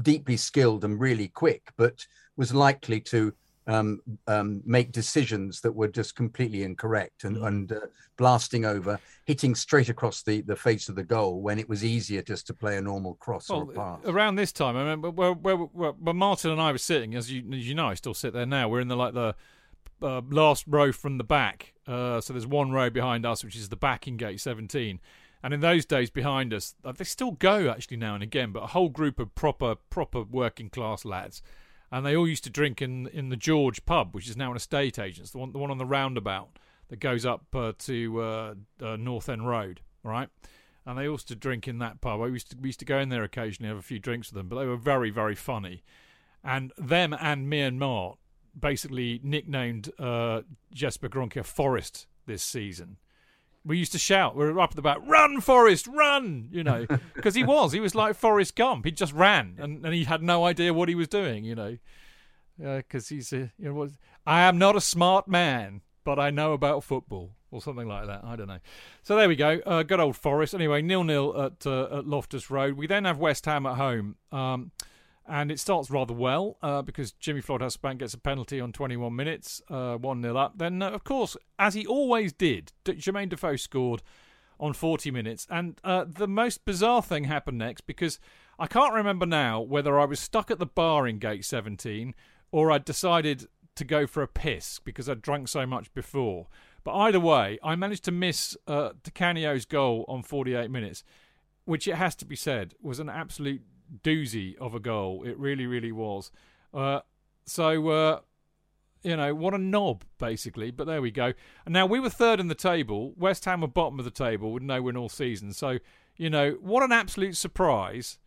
deeply skilled and really quick, but was likely to um, um, make decisions that were just completely incorrect and, Mm. and uh, blasting over, hitting straight across the, the face of the goal when it was easier just to play a normal cross or a pass. around this time, I remember where, where, where, where Martin and I were sitting, as you as you know, I still sit there now. We're in the like the uh, last row from the back. Uh, so there's one row behind us, which is the backing gate 17. And in those days behind us, uh, they still go actually now and again, but a whole group of proper proper working class lads, and they all used to drink in in the George pub, which is now an estate agent's, the one the one on the roundabout that goes up uh, to uh, uh, North End Road, right? and they used to drink in that pub. I used to we used to go in there occasionally, have a few drinks with them, but they were very very funny, and them and me and Mart basically nicknamed uh, Jesper Gronkjar Forest this season. We used to shout. We were up at the back, "Run, Forest, run!" You know, because he was. He was like Forrest Gump. He just ran, and, and he had no idea what he was doing. You know, because he's a, you know, what, I am not a smart man, but I know about football or something like that. I don't know. So there we go. Uh, good old Forest. Anyway, nil nil at uh, at Loftus Road. We then have West Ham at home. Um, and it starts rather well uh, because Jimmy Floyd Hasselbaink gets a penalty on 21 minutes, uh, 1 0 up. Then, uh, of course, as he always did, D- Jermaine Defoe scored on 40 minutes. And uh, the most bizarre thing happened next because I can't remember now whether I was stuck at the bar in gate 17 or I'd decided to go for a piss because I'd drunk so much before. But either way, I managed to miss uh, Canio's goal on 48 minutes, which it has to be said was an absolute doozy of a goal. It really, really was. Uh, so, uh, you know, what a knob, basically. But there we go. And now we were third in the table. West Ham were bottom of the table with no win all season. So, you know, what an absolute surprise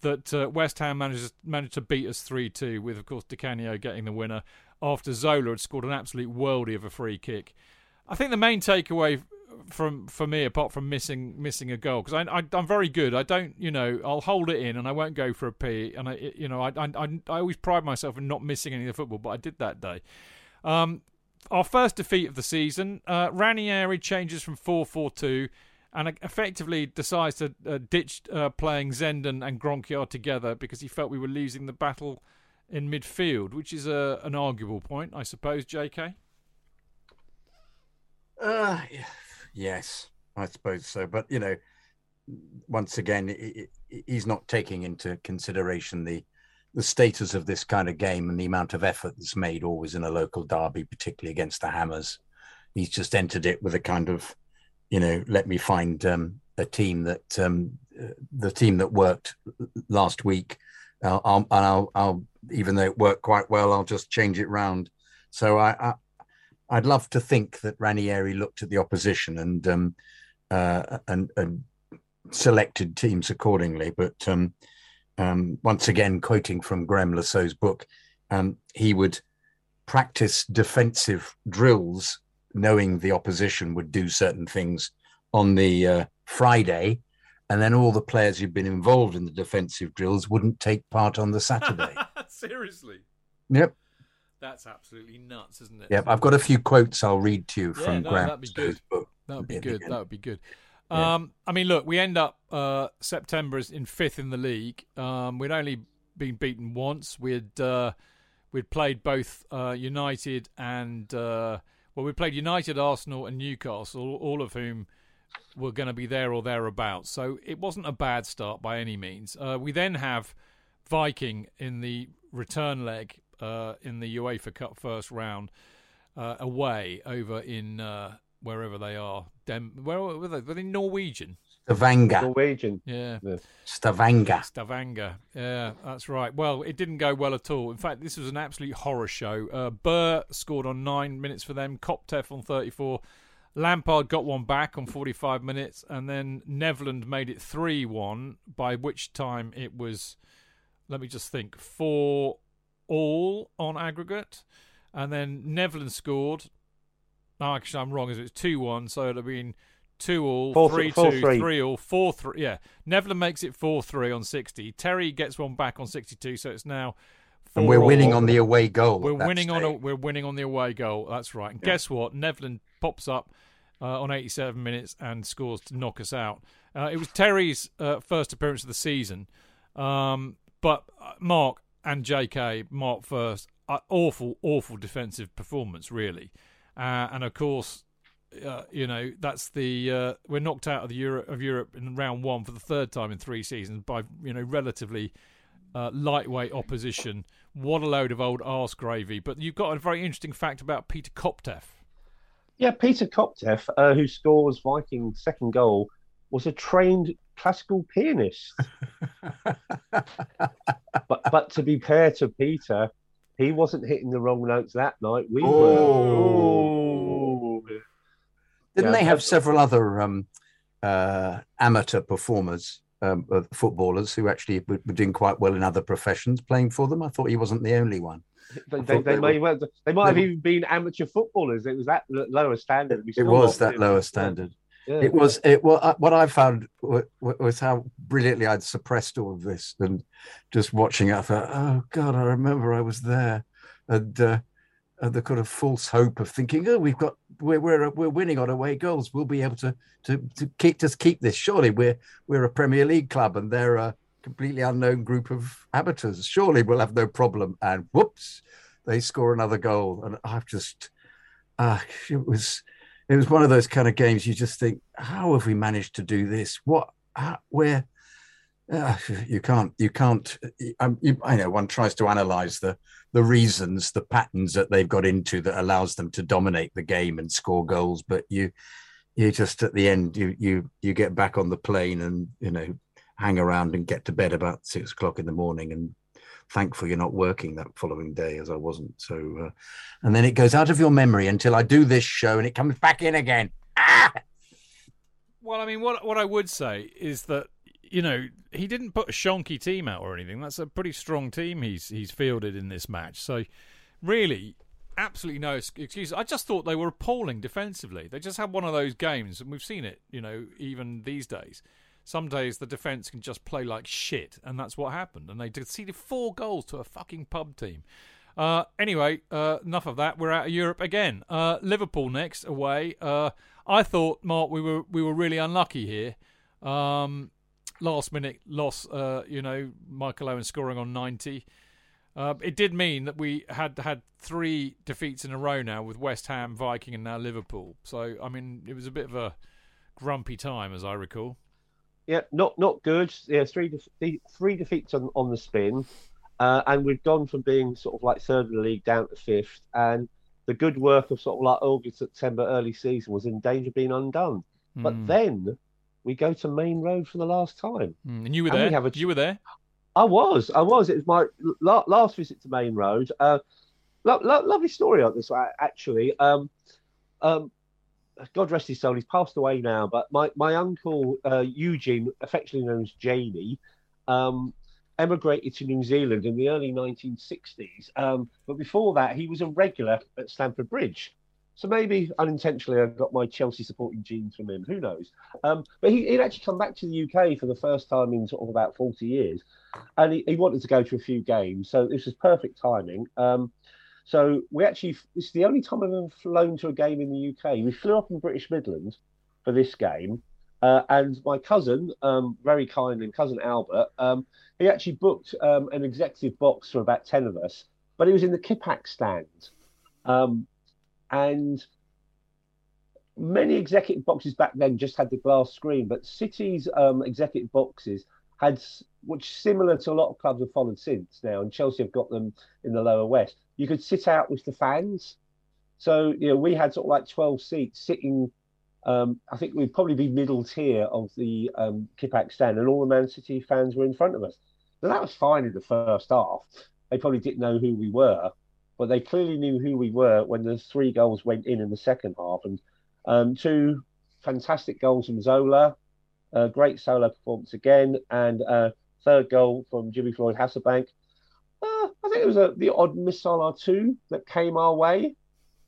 that uh, West Ham managed managed to beat us three two, with of course Di Canio getting the winner after Zola had scored an absolute worldie of a free kick. I think the main takeaway from for me, apart from missing missing a goal, because I, I I'm very good. I don't, you know, I'll hold it in and I won't go for a pee. And I, you know, I I I, always pride myself in not missing any of the football, but I did that day. Um, our first defeat of the season. Uh, Ranieri changes from 4 4 2 and effectively decides to uh, ditch uh, playing Zenden and Gronkjar together because he felt we were losing the battle in midfield, which is a, an arguable point, I suppose, JK? Uh, yes, I suppose so. But, you know, once again, he's not taking into consideration the the status of this kind of game and the amount of effort that's made always in a local derby, particularly against the Hammers. He's just entered it with a kind of, you know, let me find um, a team that um, uh, the team that worked last week. Uh, I'll, I'll, I'll, even though it worked quite well, I'll just change it round. So I, I would love to think that Ranieri looked at the opposition and um, uh, and, and selected teams accordingly. But um, um, once again, quoting from Graham Saux's book, um, he would practice defensive drills, knowing the opposition would do certain things on the uh, Friday, and then all the players who'd been involved in the defensive drills wouldn't take part on the Saturday. Seriously. Yep. That's absolutely nuts, isn't it? Yeah, I've got a few quotes I'll read to you yeah, from no, Graeme that'd be good. book. That would be good. That would be good. Yeah. Um, I mean, look, we end up uh, September in fifth in the league. Um, we'd only been beaten once. We'd uh, we'd played both uh, United and uh, well, we played United, Arsenal, and Newcastle, all of whom were going to be there or thereabouts. So it wasn't a bad start by any means. Uh, we then have Viking in the return leg uh, in the UEFA Cup first round away over in wherever they are. Dem- where were they? Were they Norwegian? Stavanger. Norwegian. Yeah. yeah. Stavanger. Stavanger. Yeah, that's right. Well, it didn't go well at all. In fact, this was an absolute horror show. Uh, Burr scored on nine minutes for them. Kopteff on 34. Lampard got one back on 45 minutes, and then Nevland made it 3 1, by which time it was, let me just think, 4 all on aggregate. And then Nevland scored, no, actually, I'm wrong. It was two one, so it'd have been two all, four, three four, two, three. three all, four three. Yeah, Nevland makes it four three on sixty. Terry gets one back on sixty two, so it's now. And we're all. winning on the away goal. We're winning on a, we're winning on the away goal. That's right. And yeah. guess what? Nevland pops up uh, on 87 minutes and scores to knock us out. Uh, it was Terry's uh, first appearance of the season, um, but uh, Mark and J.K. Mark first. Uh, awful, awful defensive performance, really. Uh, and of course, uh, you know that's the uh, we're knocked out of the Europe of Europe in round one for the third time in three seasons by you know relatively uh, lightweight opposition. What a load of old arse gravy! But you've got a very interesting fact about Peter Kopteff. Yeah, Peter Kopteff, uh, who scores Viking's second goal, was a trained classical pianist. but but to be fair to Peter, he wasn't hitting the wrong notes that night. We oh. were. Didn't yeah, they have several other um, uh, amateur performers, um, uh, footballers, who actually were, were, doing quite well in other professions playing for them? I thought he wasn't the only one. They, they, they, may, well, they might have even been amateur footballers. It was that lower standard. it was that lower standard. Yeah. It was it. Well, uh, what I found was how brilliantly I'd suppressed all of this, and just watching it, I thought, "Oh God, I remember I was there," and, uh, and the kind of false hope of thinking, "Oh, we've got we're we're we're winning on away goals. We'll be able to to to keep just keep this. Surely we're we're a Premier League club, and they're a completely unknown group of amateurs. Surely we'll have no problem." And whoops, they score another goal, and I've just, ah, uh, it was it was one of those kind of games you just think, how have we managed to do this? What, how, where? Uh, you can't, you can't. Um, you, I know one tries to analyze the the reasons, the patterns that they've got into that allows them to dominate the game and score goals, but you, you just at the end, you you you get back on the plane and you know hang around and get to bed about six o'clock in the morning and thankful you're not working that following day as I wasn't. So, uh, and then it goes out of your memory until I do this show and it comes back in again. Ah! Well, I mean, what what I would say is that you know he didn't put a shonky team out or anything. That's a pretty strong team he's he's fielded in this match. So, really, absolutely no excuse. I just thought they were appalling defensively. They just had one of those games, and we've seen it, you know, even these days some days the defence can just play like shit, and that's what happened. And they conceded four goals to a fucking pub team. Uh, anyway, uh, enough of that. We're out of Europe again. Uh, Liverpool next away. Uh, I thought, Mark, we were we were really unlucky here. Um, last minute loss. Uh, you know, Michael Owen scoring on ninety. Uh, it did mean that we had had three defeats in a row now with West Ham, Viking, and now Liverpool. So I mean, it was a bit of a grumpy time, as I recall. Yeah, not not good. Yeah, three de- three defeats on, on the spin, uh, and we've gone from being sort of like third in the league down to fifth. And the good work of sort of like August, September, early season was in danger of being undone. Mm. But hmm. then we go to Maine Road for the last time. Mm. And you were and there. We a... You were there. I was. I was. It was my last visit to Maine Road. Uh, lo- lo- lovely story on this actually. Um, um, God rest his soul, he's passed away now. But my my uncle uh, Eugene, affectionately known as Jamie, um, emigrated to New Zealand in the early 1960s. Um, but before that, he was a regular at Stamford Bridge. So maybe unintentionally, I got my Chelsea supporting genes from him. Who knows? Um, but he, would actually come back to the UK for the first time in sort of about 40 years, and he, he wanted to go to a few games. So this was perfect timing. Um, so we actually, it's the only time I've ever flown to a game in the UK. We flew up in British Midlands for this game. Uh, and my cousin, um, very kindly, cousin Albert, um, he actually booked um, an executive box for about 10 of us, but he was in the Kippax stand. Um, and many executive boxes back then just had the glass screen, but City's um, executive boxes had, which similar to a lot of clubs have followed since now, and Chelsea have got them in the lower west you could sit out with the fans. So you know, we had sort of like twelve seats sitting. Um, I think we'd probably be middle tier of the um, Kippax stand, and all the Man City fans were in front of us. So that was fine in the first half. They probably didn't know who we were, but they clearly knew who we were when the three goals went in in the second half, and um, two fantastic goals from Zola, a great solo performance again, and a third goal from Jimmy Floyd Hasselbaink. Uh, think it was a, the odd missile or two that came our way,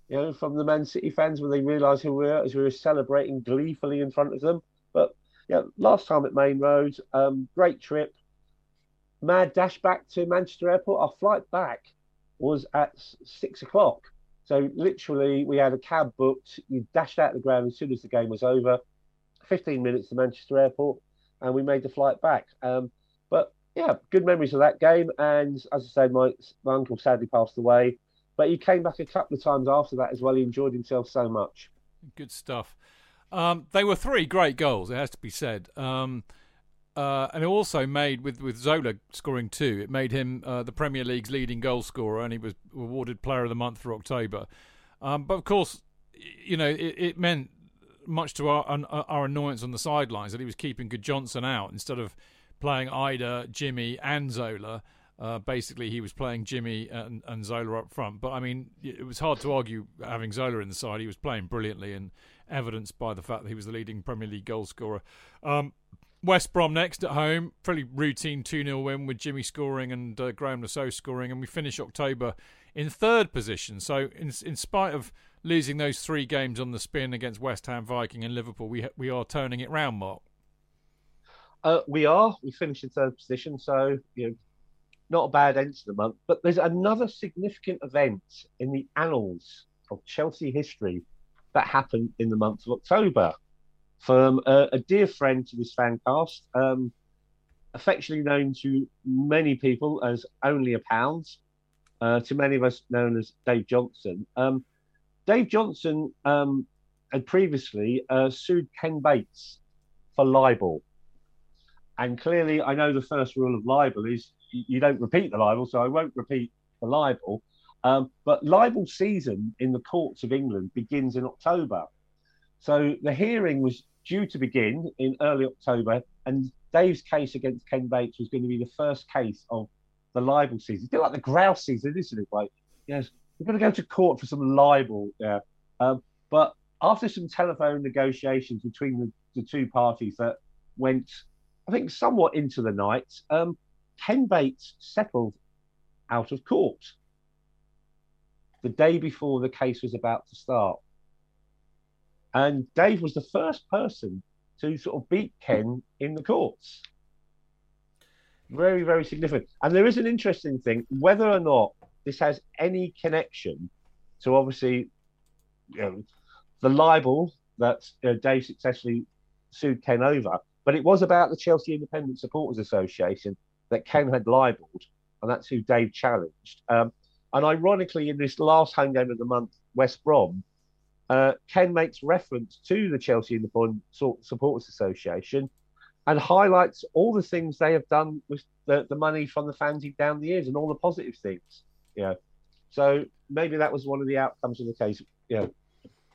you know, from the Man City fans when they realised who we were as we were celebrating gleefully in front of them. But yeah, last time at Maine Road, um, great trip. Mad dash back to Manchester Airport. Our flight back was at six o'clock. So literally, we had a cab booked. You dashed out the ground as soon as the game was over. 15 minutes to Manchester Airport, and we made the flight back. Um, yeah, good memories of that game. And as I said, my, my uncle sadly passed away, but he came back a couple of times after that as well. He enjoyed himself so much. Good stuff. Um, they were three great goals, it has to be said. Um, uh, and it also made, with, with Zola scoring two, it made him uh, the Premier League's leading goal scorer, and he was awarded Player of the Month for October. Um, but of course, you know, it, it meant much to our, our annoyance on the sidelines that he was keeping Gudjohnsen out instead of playing Eidur, Jimmy, and Zola. Uh, basically, he was playing Jimmy and, and, Zola up front. But I mean, it was hard to argue having Zola in the side. He was playing brilliantly, and evidenced by the fact that he was the leading Premier League goal scorer. Um, West Brom next at home, Pretty routine 2 0 win with Jimmy scoring and uh, Le Saux scoring, and we finish October in third position. So, in, in spite of losing those three games on the spin against West Ham, Viking, and Liverpool, we we are turning it round, Mark. Uh, we are. We finished in third position, so you know, not a bad end to the month. But there's another significant event in the annals of Chelsea history that happened in the month of October from a, a dear friend to this fan cast, um, affectionately known to many people as only a pound, uh, to many of us known as Dave Johnson. Um, Dave Johnson um, had previously uh, sued Ken Bates for libel. And clearly, I know the first rule of libel is you don't repeat the libel, so I won't repeat the libel. Um, but libel season in the courts of England begins in October. So the hearing was due to begin in early October, and Dave's case against Ken Bates was going to be the first case of the libel season. It's a bit like the grouse season, isn't it? Like, yes, we're going to go to court for some libel. Yeah. Um, but after some telephone negotiations between the, the two parties that went I think, somewhat into the night, um, Ken Bates settled out of court the day before the case was about to start. And Dave was the first person to sort of beat Ken in the courts. Very, very significant. And there is an interesting thing whether or not this has any connection to obviously you know, the libel that uh, Dave successfully sued Ken over, but it was about the Chelsea Independent Supporters Association that Ken had libelled, and that's who Dave challenged. Um, and ironically, in this last home game of the month, West Brom, uh, Ken makes reference to the Chelsea Independent Supporters Association and highlights all the things they have done with the, the money from the fans down the years and all the positive things. Yeah. So maybe that was one of the outcomes of the case. Yeah.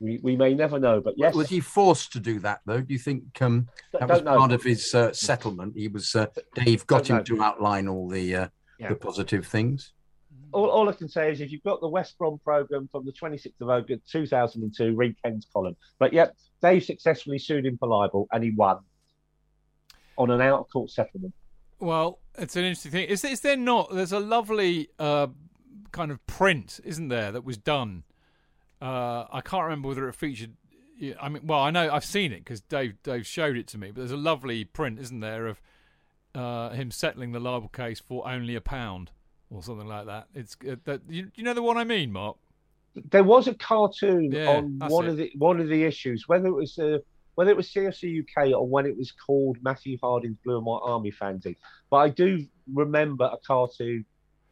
We, we may never know, but yes. Was he forced to do that though? Do you think um, that was know. part of his uh, settlement? He was uh, Dave got him know. to outline all the uh, yeah. the positive things. All, all, I can say is if you've got the West Brom program from the 26th of August 2002, read Ken's column. But yep, Dave successfully sued him for libel and he won on an out of court settlement. Well, it's an interesting thing. Is, is there not? There's a lovely uh, kind of print, isn't there, that was done? Uh, I can't remember whether it featured. I mean, well, I know I've seen it because Dave Dave showed it to me. But there's a lovely print, isn't there, of uh, him settling the libel case for only a pound or something like that. It's uh, that you, you know the one I mean, Mark. There was a cartoon yeah, on one it. of the one of the issues, whether it was uh, whether it was CFC UK or when it was called Matthew Harding's Blue and White Army fanzine. But I do remember a cartoon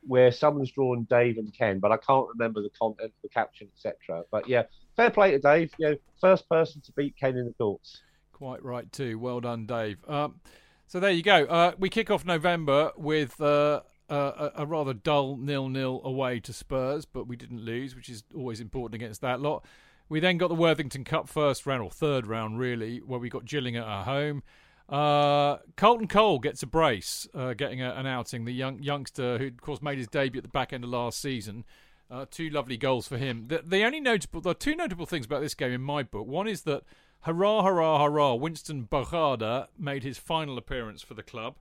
where someone's drawn Dave and Ken, but I can't remember the content, the caption, etc. But yeah, fair play to Dave. You know, first person to beat Ken in the courts. Quite right too. Well done, Dave. Um, so there you go. Uh, we kick off November with uh, a, a, rather dull nil-nil away to Spurs, but we didn't lose, which is always important against that lot. We then got the Worthington Cup first round or third round, really, where we got Gillingham at our home. Uh, Carlton Cole gets a brace, uh, getting a, an outing. The young youngster who, of course, made his debut at the back end of last season. Uh, two lovely goals for him. The, the only notable, there are two notable things about this game in my book. One is that hurrah, hurrah, hurrah! Winston Bogarde made his final appearance for the club,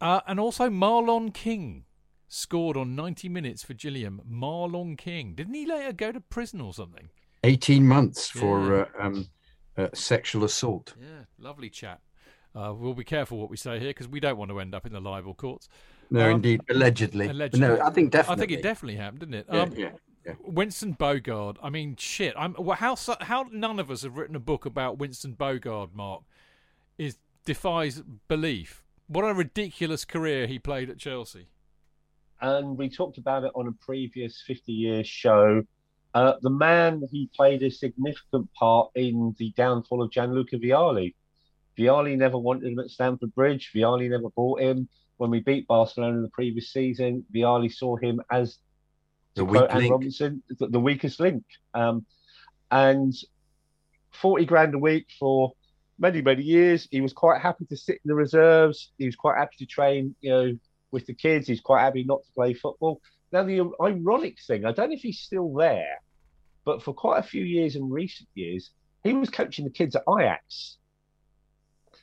uh, and also Marlon King scored on 90 minutes for Gillingham. Marlon King, didn't he later go to prison or something? 18 months for yeah. uh, um, uh, sexual assault. Yeah, lovely chap. Uh, we'll be careful what we say here because we don't want to end up in the libel courts. No, um, indeed, allegedly. allegedly. No, I think definitely. I think it definitely happened, didn't it? Yeah, um, yeah, yeah. Winston Bogarde. I mean, shit. I'm how how none of us have written a book about Winston Bogarde. Mark is defies belief. What a ridiculous career he played at Chelsea. And we talked about it on a previous 50 year show uh, the man who played a significant part in the downfall of Gianluca Vialli. Vialli never wanted him at Stamford Bridge. Vialli never bought him. When we beat Barcelona in the previous season, Vialli saw him as the weak link. Robinson, the, the weakest link. Um, and 40 grand a week for many, many years. He was quite happy to sit in the reserves. He was quite happy to train, you know, with the kids. He's quite happy not to play football. Now, the ironic thing, I don't know if he's still there, but for quite a few years in recent years, he was coaching the kids at Ajax.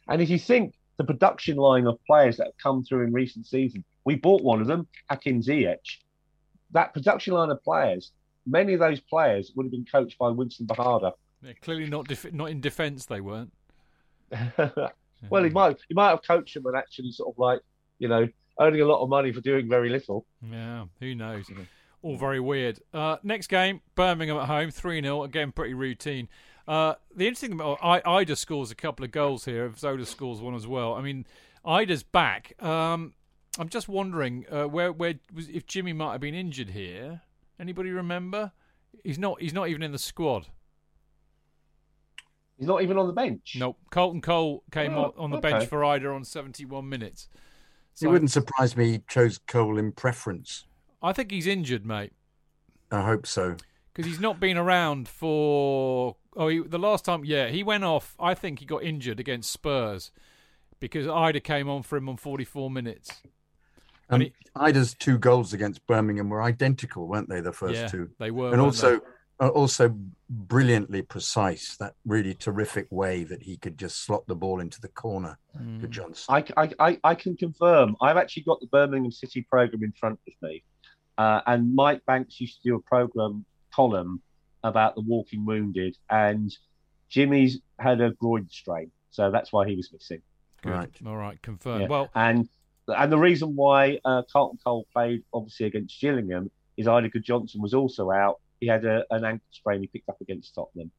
And if you think the production line of players that have come through in recent seasons, we bought one of them, Hakim Ziyech. That production line of players, many of those players would have been coached by Winston Bogarde. Yeah, clearly not def- not in defence, they weren't. well, he might he might have coached them and actually sort of like you know earning a lot of money for doing very little. Yeah, who knows? All very weird. Uh, next game, Birmingham at home, 3 0. Again, pretty routine. Uh, the interesting thing, I, Eidur scores a couple of goals here. If Zola scores one as well. I mean, Eidur's back. Um, I'm just wondering uh, where where was if Jimmy might have been injured here. Anybody remember? He's not. He's not even in the squad. He's not even on the bench. Nope. Carlton Cole came oh, on, on the okay. bench for Eidur on 71 minutes. So, it wouldn't surprise me he chose Cole in preference. I think he's injured, mate. I hope so. Because he's not been around for. Oh, he, the last time, yeah, he went off. I think he got injured against Spurs because Eidur came on for him on 44 minutes. And, and he, Eidur's two goals against Birmingham were identical, weren't they? The first yeah, two. They were. And also, they? Uh, also brilliantly precise. That really terrific way that he could just slot the ball into the corner mm. to Johnson. I, I, I can confirm. I've actually got the Birmingham City program in front of me, uh, and Mike Banks used to do a program column about the walking wounded, and Jimmy's had a groin strain, so that's why he was missing. Good. Right. All right. Confirmed. Yeah. Well, and and the reason why uh, Carlton Cole played obviously against Gillingham is Eidur Gudjohnsen was also out. He had a, an ankle sprain he picked up against Tottenham.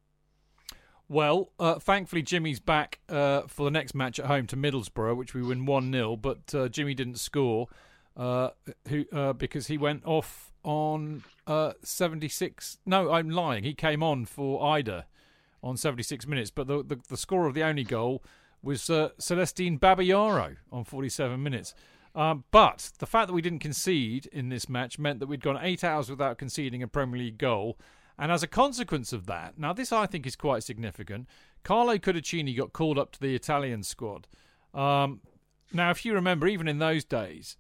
Well, uh, thankfully Jimmy's back uh, for the next match at home to Middlesbrough, which we win one 0 But uh, Jimmy didn't score, uh, who uh, because he went off on uh, seventy six. No, I'm lying. He came on for Eidur on seventy six minutes, but the, the the scorer of the only goal was Celestine Babayaro on forty seven minutes. Um, but the fact that we didn't concede in this match meant that we'd gone eight hours without conceding a Premier League goal. And as a consequence of that, now this I think is quite significant, Carlo Cudicini got called up to the Italian squad. Um, now, if you remember, even in those days,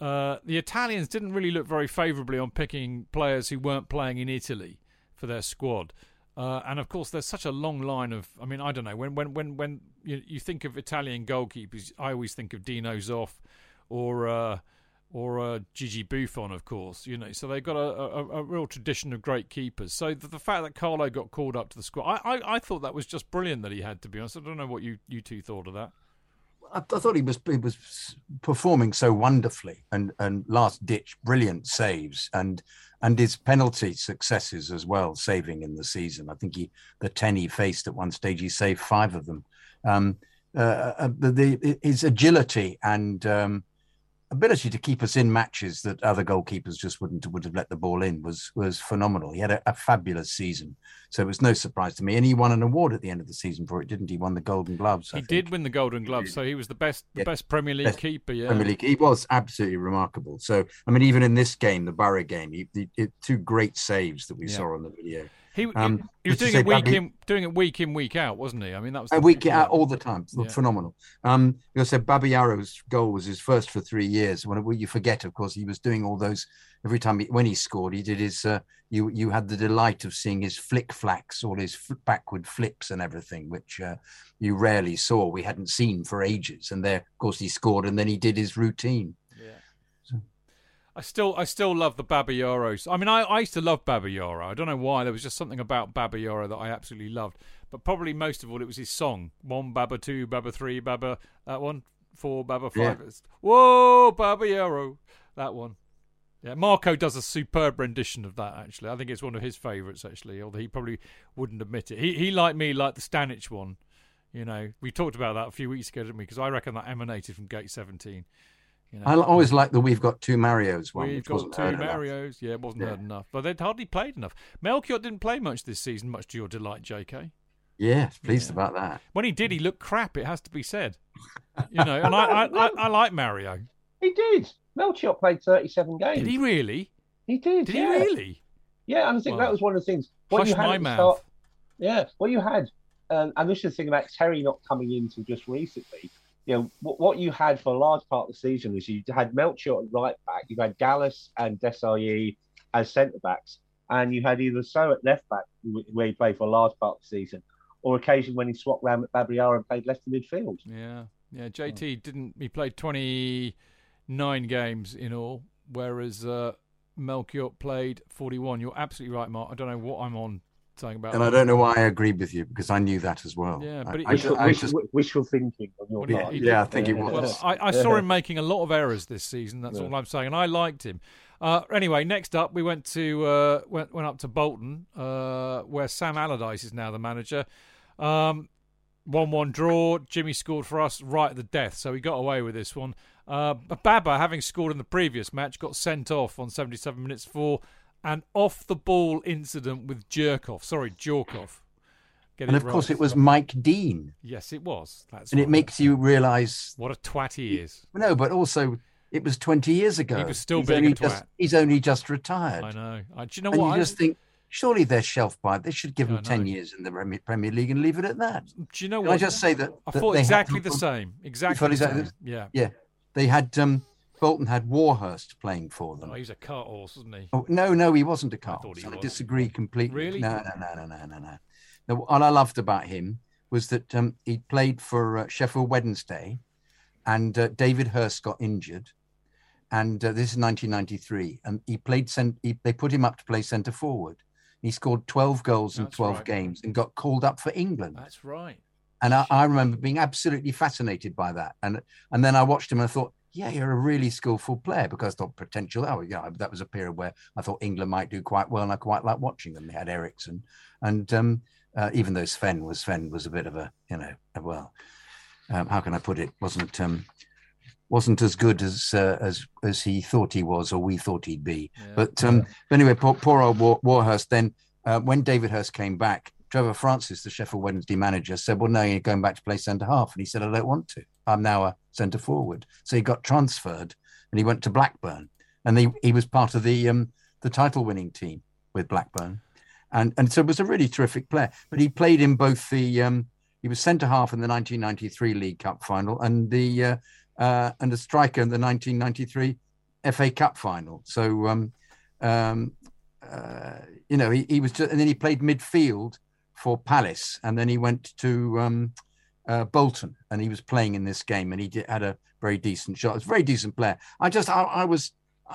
uh, the Italians didn't really look very favourably on picking players who weren't playing in Italy for their squad. Uh, and of course, there's such a long line of. I mean, I don't know. When when when when you, you think of Italian goalkeepers, I always think of Dino Zoff or uh, or uh, Gigi Buffon, of course. You know, so they've got a, a, a real tradition of great keepers. So the, the, fact that Carlo got called up to the squad, I, I, I thought that was just brilliant that he had. To be honest, I don't know what you, you two thought of that. I, I thought he was he was performing so wonderfully and and last ditch brilliant saves and and his penalty successes as well, saving in the season. I think he the ten he faced at one stage, he saved five of them. Um, uh, uh the, the, his agility and um, ability to keep us in matches that other goalkeepers just wouldn't would have let the ball in was was phenomenal. He had a, a, fabulous season, so it was no surprise to me. And he won an award at the end of the season for it, didn't he? Won the Golden Gloves. I he think. did win the Golden Gloves, so he was the best the best Premier League best keeper. Yeah, Premier League. He was absolutely remarkable. So I mean, even in this game, the Borough game, he, the, the two great saves that we yeah. saw on the video. He, um, he was doing it week in, doing it week in, week out, wasn't he? I mean, that was a week out all the time. Yeah. Phenomenal. Um, you said Babayaro's goal was his first for three years. When you forget, of course, he was doing all those every time he, when he scored. He did his. Uh, you you had the delight of seeing his flick flacks, all his backward flips and everything, which uh, you rarely saw. We hadn't seen for ages. And there, of course, he scored, and then he did his routine. I still I still love the Babayaros. I mean, I, I used to love Babayaro. I don't know why. There was just something about Babayaro that I absolutely loved. But probably most of all, it was his song. One Baba, two Baba, three Baba. That one, four Baba, five. Yeah. Whoa, Babayaro. That one. Yeah, Marco does a superb rendition of that. Actually, I think it's one of his favourites. Actually, although he probably wouldn't admit it. He he like me like the Stanic one. You know, we talked about that a few weeks ago, didn't we? Because I reckon that emanated from Gate 17. You know, I always like the "We've Got Two Marios" one. We've got two Marios. Enough. Yeah, it wasn't yeah. heard enough, but they'd hardly played enough. Melchiot didn't play much this season, much to your delight, J.K. Yeah, pleased yeah. about that. When he did, he looked crap. It has to be said. You know, and I, I, I, I, like Mario. He did. Melchiot played thirty-seven games. Did he really? He did. Did yeah. he really? Yeah, and I think well, that was one of the things. What hush you had my mouth. Start, yeah, what you had, um, and this is the thing about Terry not coming in until just recently you know, what, what you had for a large part of the season was you had Melchiot at right back, you had Gallas and Desailly as centre backs, and you had either So at left back, where he played for a large part of the season, or occasionally when he swapped round at Babayaro and played left in midfield. Yeah, yeah. JT didn't. He played twenty nine games in all, whereas uh, Melchiot played forty one. You're absolutely right, Mark. I don't know what I'm on saying about. And I don't know why I agreed with you because I knew that as well. Yeah, but I, wishful, I, just, wishful thinking on your yeah, part. Yeah, I think it was. Well, I, I, saw him making a lot of errors this season. That's yeah. all I'm saying, and I liked him. Uh, anyway, next up we went to uh, went went up to Bolton, uh, where Sam Allardyce is now the manager. Um, one-one draw. Jimmy scored for us right at the death, so he got away with this one. Uh, Baba, having scored in the previous match, got sent off on 77 minutes for an off the ball incident with Jerkoff. Sorry, Djorkaeff. and of right. course, it was Mike Dean. Yes, it was. That's and it makes you realise what a twat he is. No, but also it was 20 years ago. He was still he's being a twat. Just, he's only just retired. I know. I, do you know and what? You I just think surely they're shelf by. They should give him 10 years in the Premier League and leave it at that. Do you know Can what? I just say that, I thought exactly the same. Exactly the same. Yeah. Yeah. They had um, Bolton had Warhurst playing for them. Oh, he's a cart horse, wasn't he? Oh, no, no, he wasn't a cart horse. I, disagree completely. Really? No, no, no, no, no, no, no. all I loved about him was that um, he played for uh, Sheffield Wednesday, and uh, David Hirst got injured, and uh, this is 1993, and he played. Cent- he, they put him up to play centre forward. He scored 12 goals That's in 12 right. games and got called up for England. That's right. And I, I remember being absolutely fascinated by that. And and then I watched him and I thought yeah, you're a really skillful player because I thought potential. Oh, yeah, that was a period where I thought England might do quite well, and I quite like watching them. They had Eriksson, and um, uh, even though Sven was Sven was a bit of a you know well, um, how can I put it? wasn't um, wasn't as good as uh, as as he thought he was or we thought he'd be. Yeah. But um, but anyway, poor, poor old War, Warhurst. Then uh, when David Hirst came back, Trevor Francis, the Sheffield Wednesday manager, said, "Well, no, you're going back to play centre half," and he said, "I don't want to. I'm now a centre forward." So he got transferred and he went to Blackburn, and he he was part of the um, the title winning team with Blackburn, and and so it was a really terrific player. But he played in both the um, he was centre half in the 1993 League Cup final and the uh, uh, and a striker in the 1993 FA Cup final. So um, um, uh, you know he, he was just, and then he played midfield for Palace, and then he went to um, uh, Bolton, and he was playing in this game, and he did, had a very decent shot. It's a very decent player. I just I, I was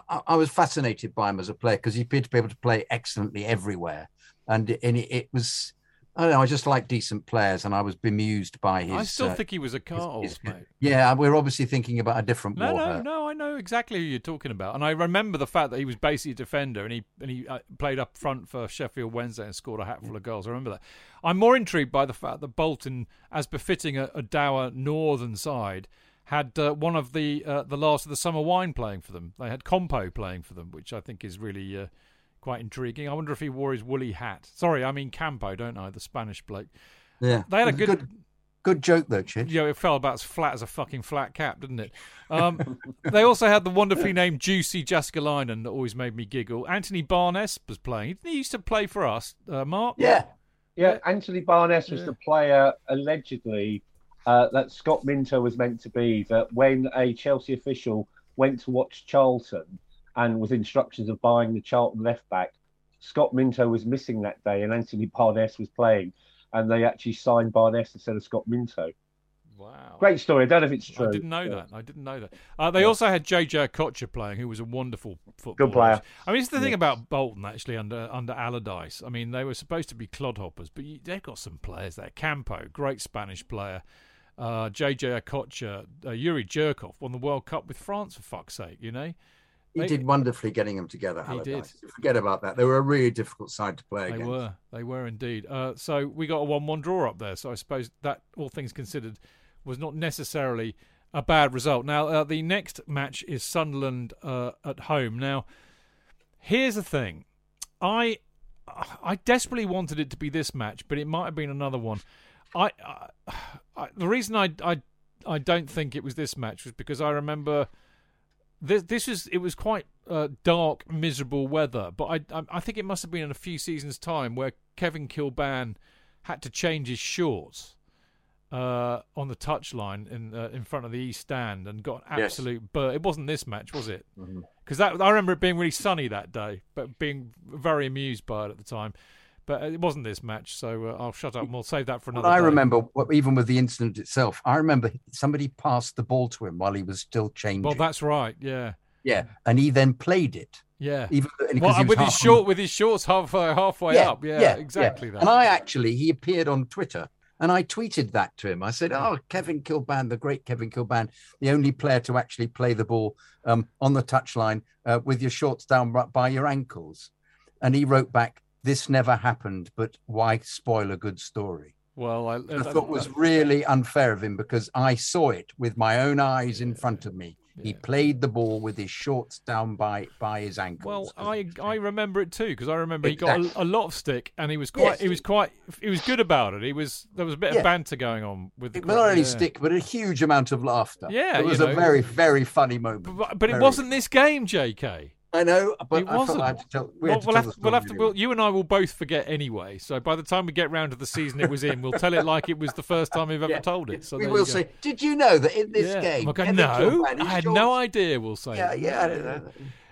I, I, was fascinated by him as a player because he appeared to be able to play excellently everywhere, and and it, it was. I don't know. I just like decent players, and I was bemused by his. I still uh, think he was a Carls, his- mate. Yeah, we're obviously thinking about a different No, no, Warhurst. no. I know exactly who you're talking about, and I remember the fact that he was basically a defender, and he and he uh, played up front for Sheffield Wednesday and scored a hatful of goals. I remember that. I'm more intrigued by the fact that Bolton, as befitting a, a dour northern side, had uh, one of the uh, the last of the summer wine playing for them. They had Compo playing for them, which I think is really uh, quite intriguing. I wonder if he wore his woolly hat. Sorry, I mean Campo, don't I? The Spanish bloke. Yeah, They had a good- good, good joke though, Chid. you know, it fell about as flat as a fucking flat cap, didn't it? Um, they also had the wonderfully named Juicy Jessica Jääskeläinen that always made me giggle. Anthony Barnes was playing. He used to play for us, uh, Mark. Yeah, Yeah, Anthony Barnes was Yeah. the player allegedly uh, that Scott Minto was meant to be. That when a Chelsea official went to watch Charlton and with instructions of buying the Charlton left back, Scott Minto was missing that day, and Anthony Barnes was playing, and they actually signed Barnes instead of Scott Minto. Wow. Great story. I don't know if it's true. I didn't know Yeah. that. I didn't know that. Uh, they also had JJ Okocha playing, who was a wonderful footballer. Good player. I mean, it's the thing about Bolton actually under under Allardyce. I mean, they were supposed to be clodhoppers, but you, they've got some players there. Campo, great Spanish player. Uh, JJ Okocha, uh, Youri Djorkaeff won the World Cup with France for fuck's sake. You know, he They- did wonderfully getting them together. He Allardyce. did. Forget about that. They were a really difficult side to play They against. They were. They were indeed. Uh, so we got a one-one draw up there. So I suppose that, all things considered, was not necessarily a bad result. Now uh, the next match is Sunderland uh, at home. Now, here's the thing. I I desperately wanted it to be this match, but it might have been another one. I, I, I the reason I, I I don't think it was this match was because I remember this this was it was quite uh, dark, miserable weather. But I, I I think it must have been in a few seasons' time where Kevin Kilbane had to change his shorts uh, on the touchline in uh, in front of the East Stand and got an Yes. absolute. But it wasn't this match, was it? Mhm. Because that I remember it being really sunny that day, but being very amused by it at the time. But it wasn't this match, so uh, I'll shut up and we'll save that for another. I day. remember, even with the incident itself, I remember somebody passed the ball to him while he was still changing. Well, that's right. Yeah, yeah, and he then played it, yeah. even Well, with his short, with his shorts halfway halfway up. Yeah, yeah exactly that. And I actually, he appeared on Twitter, and I tweeted that to him. I said, "Oh, Kevin Kilbane, the great Kevin Kilbane, the only player to actually play the ball um, on the touchline uh, with your shorts down by your ankles." And he wrote back, "This never happened, but why spoil a good story?" well, I, I thought was really unfair of him because I saw it with my own eyes in front of me. He played the ball with his shorts down by by his ankles. Well. I I remember it too because I remember he got a, a lot of stick and he was quite Yes. he was quite he was good about it. He was there was a bit Yeah. of banter going on with the it was not only yeah. stick, but a huge amount of laughter. Yeah, it was a know. very, very funny moment. But, but it wasn't this game, J.K. I know, but It I wasn't. I tell. we well, we'll have, we'll have to. We'll, you and I will both forget anyway. So by the time we get round to the season it was in, we'll tell it like it was the first time we've ever Yeah. told it. So we will say, "Did you know that in this yeah. game?" We'll go, no, Kilbane, I had shorts-" no idea. We'll say. Yeah, yeah. I don't know.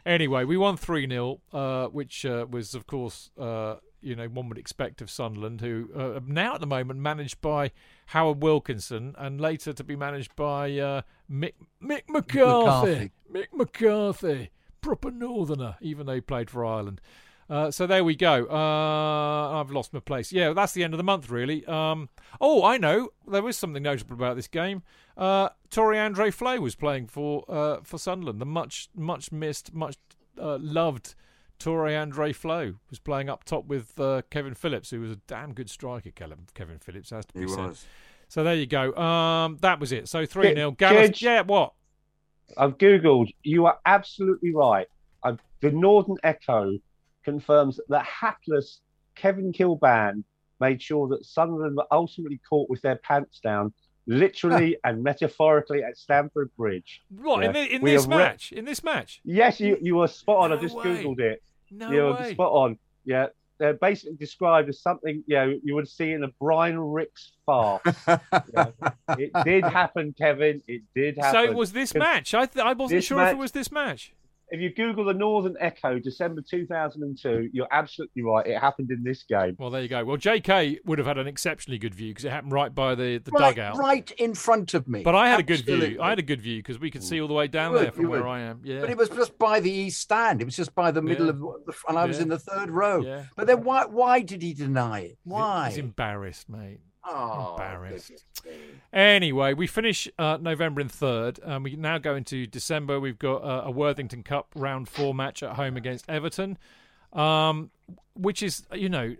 Anyway, we won 3 0, uh, which uh, was, of course, uh, you know, one would expect of Sunderland, who uh, now at the moment managed by Howard Wilkinson and later to be managed by uh, Mick, Mick McCarthy. McCarthy. Mick McCarthy, proper northerner, even though he played for Ireland. Uh, so there we go. Uh, I've lost my place. Yeah, that's the end of the month, really. Um, oh, I know. There was something notable about this game. Uh, Tore Andre Flo was playing for uh, for Sunderland. The much much missed, much uh, loved Tore Andre Flo was playing up top with uh, Kevin Phillips, who was a damn good striker. Kevin, Kevin Phillips has to be He said. was. So there you go. Um, that was it. So three 0 Judge- Gallus. Yeah, what? I've googled. You are absolutely right. I've, the Northern Echo confirms that hapless Kevin Kilbane made sure that Sunderland were ultimately caught with their pants down, literally and metaphorically at Stamford Bridge. What in, the, in this have re- match? In this match? Yes, you you were spot on. I just way. googled it. No you were way. spot on. Yeah, they're basically described as something you know you would see in a Brian Rix farce. Yeah. it did happen, Kevin. It did happen. So it was this match. I th- I wasn't this sure if it was this match. If you Google the Northern Echo, December 2002, you're absolutely right. It happened in this game. Well, there you go. Well, J.K. would have had an exceptionally good view because it happened right by the, the right, dugout. right in front of me. But I had a good view. I had a good view because we could see all the way down would, there from where would. I am. Yeah. But it was just by the east stand. It was just by the middle Yeah. of the, and I was Yeah. in the third row. Yeah. But then why? Why did he deny it? Why? He's embarrassed, mate. Oh, embarrassed. Anyway, we finish uh, November in third, and we now go into December. We've got uh, a Worthington Cup round four match at home against Everton, um, which is you know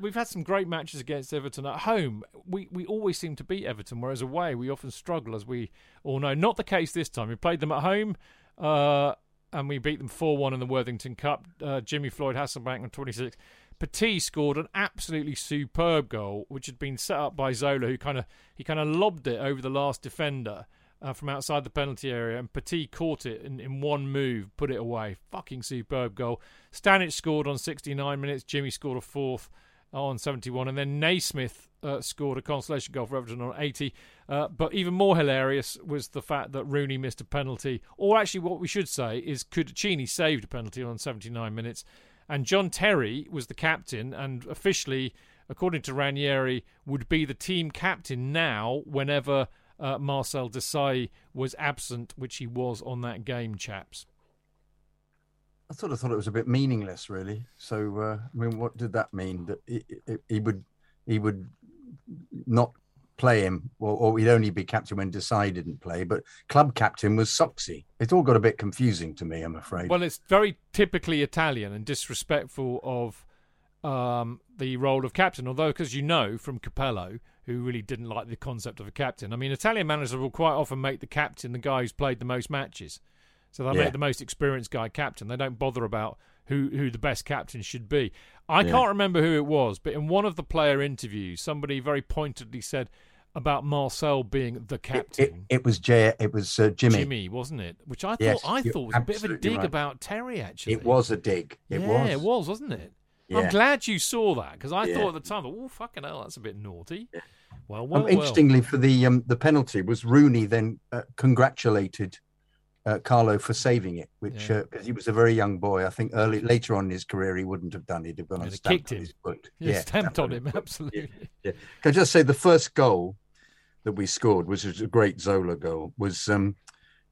we've had some great matches against Everton at home. We we always seem to beat Everton, whereas away we often struggle, as we all know. Not the case this time. We played them at home. Uh, and we beat them 4 1 in the Worthington Cup. Uh, Jimmy Floyd Hasselbaink on 26. Petit scored an absolutely superb goal, which had been set up by Zola, who kind of he kind of lobbed it over the last defender uh, from outside the penalty area, and Petit caught it in, in one move, put it away. Fucking superb goal. Stanic scored on 69 minutes. Jimmy scored a fourth on 71, and then Naysmith uh, scored a consolation goal for Everton on 80. Uh, but even more hilarious was the fact that Rooney missed a penalty, or actually, what we should say is Cudicini saved a penalty on 79 minutes, and John Terry was the captain, and officially, according to Ranieri, would be the team captain now whenever uh, Marcel Desailly was absent, which he was on that game, chaps. I sort of thought it was a bit meaningless, really. So, uh, I mean, what did that mean? That he, he- he would he would not play him, or, or he'd only be captain when Desailly didn't play. But club captain was Soxy. It all got a bit confusing to me, I'm afraid. Well, it's very typically Italian and disrespectful of um, the role of captain. Although, because you know from Capello, who really didn't like the concept of a captain. I mean, Italian managers will quite often make the captain the guy who's played the most matches. So they'll Yeah. make the most experienced guy captain. They don't bother about who, who the best captain should be. I Yeah. can't remember who it was, but in one of the player interviews, somebody very pointedly said about Marcel being the It- it, captain. it, was J. It was uh, Jimmy. Jimmy, wasn't it? Which I thought Yes, I thought was a bit of a dig right. about Terry. Actually, It was a dig. It yeah, was. it was, wasn't it? Yeah. I'm glad you saw that because I Yeah. thought at the time, oh fucking hell, that's a bit naughty. Well, Um, well, well. interestingly, for the um, the penalty was Rooney then uh, congratulated uh, Carlo for saving it, which Yeah. because he was a very young boy. I think early later on in his career he wouldn't have done it. He'd have gone He'd and stamped on him. his foot. Yeah, stamped on him absolutely. Yeah. Can I just say the first goal that we scored, which was a great Zola goal, was um,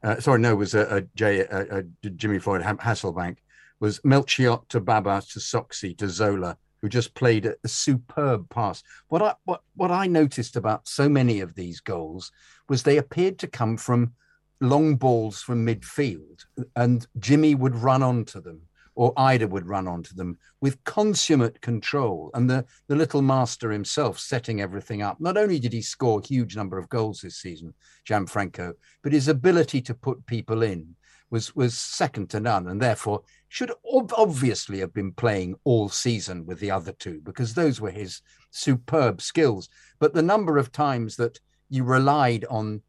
uh, sorry, no, was a, a, J, a, a Jimmy Floyd Hasselbaink, was Melchiot to Baba to Soxy to Zola, who just played a, a superb pass. What I what what I noticed about so many of these goals was they appeared to come from long balls from midfield, and Jimmy would run onto them, or Eidur would run onto them with consummate control, and the the little master himself setting everything up. Not only did he score a huge number of goals this season, Gianfranco, but his ability to put people in was was second to none, and therefore should ob- obviously have been playing all season with the other two because those were his superb skills. But the number of times that you relied on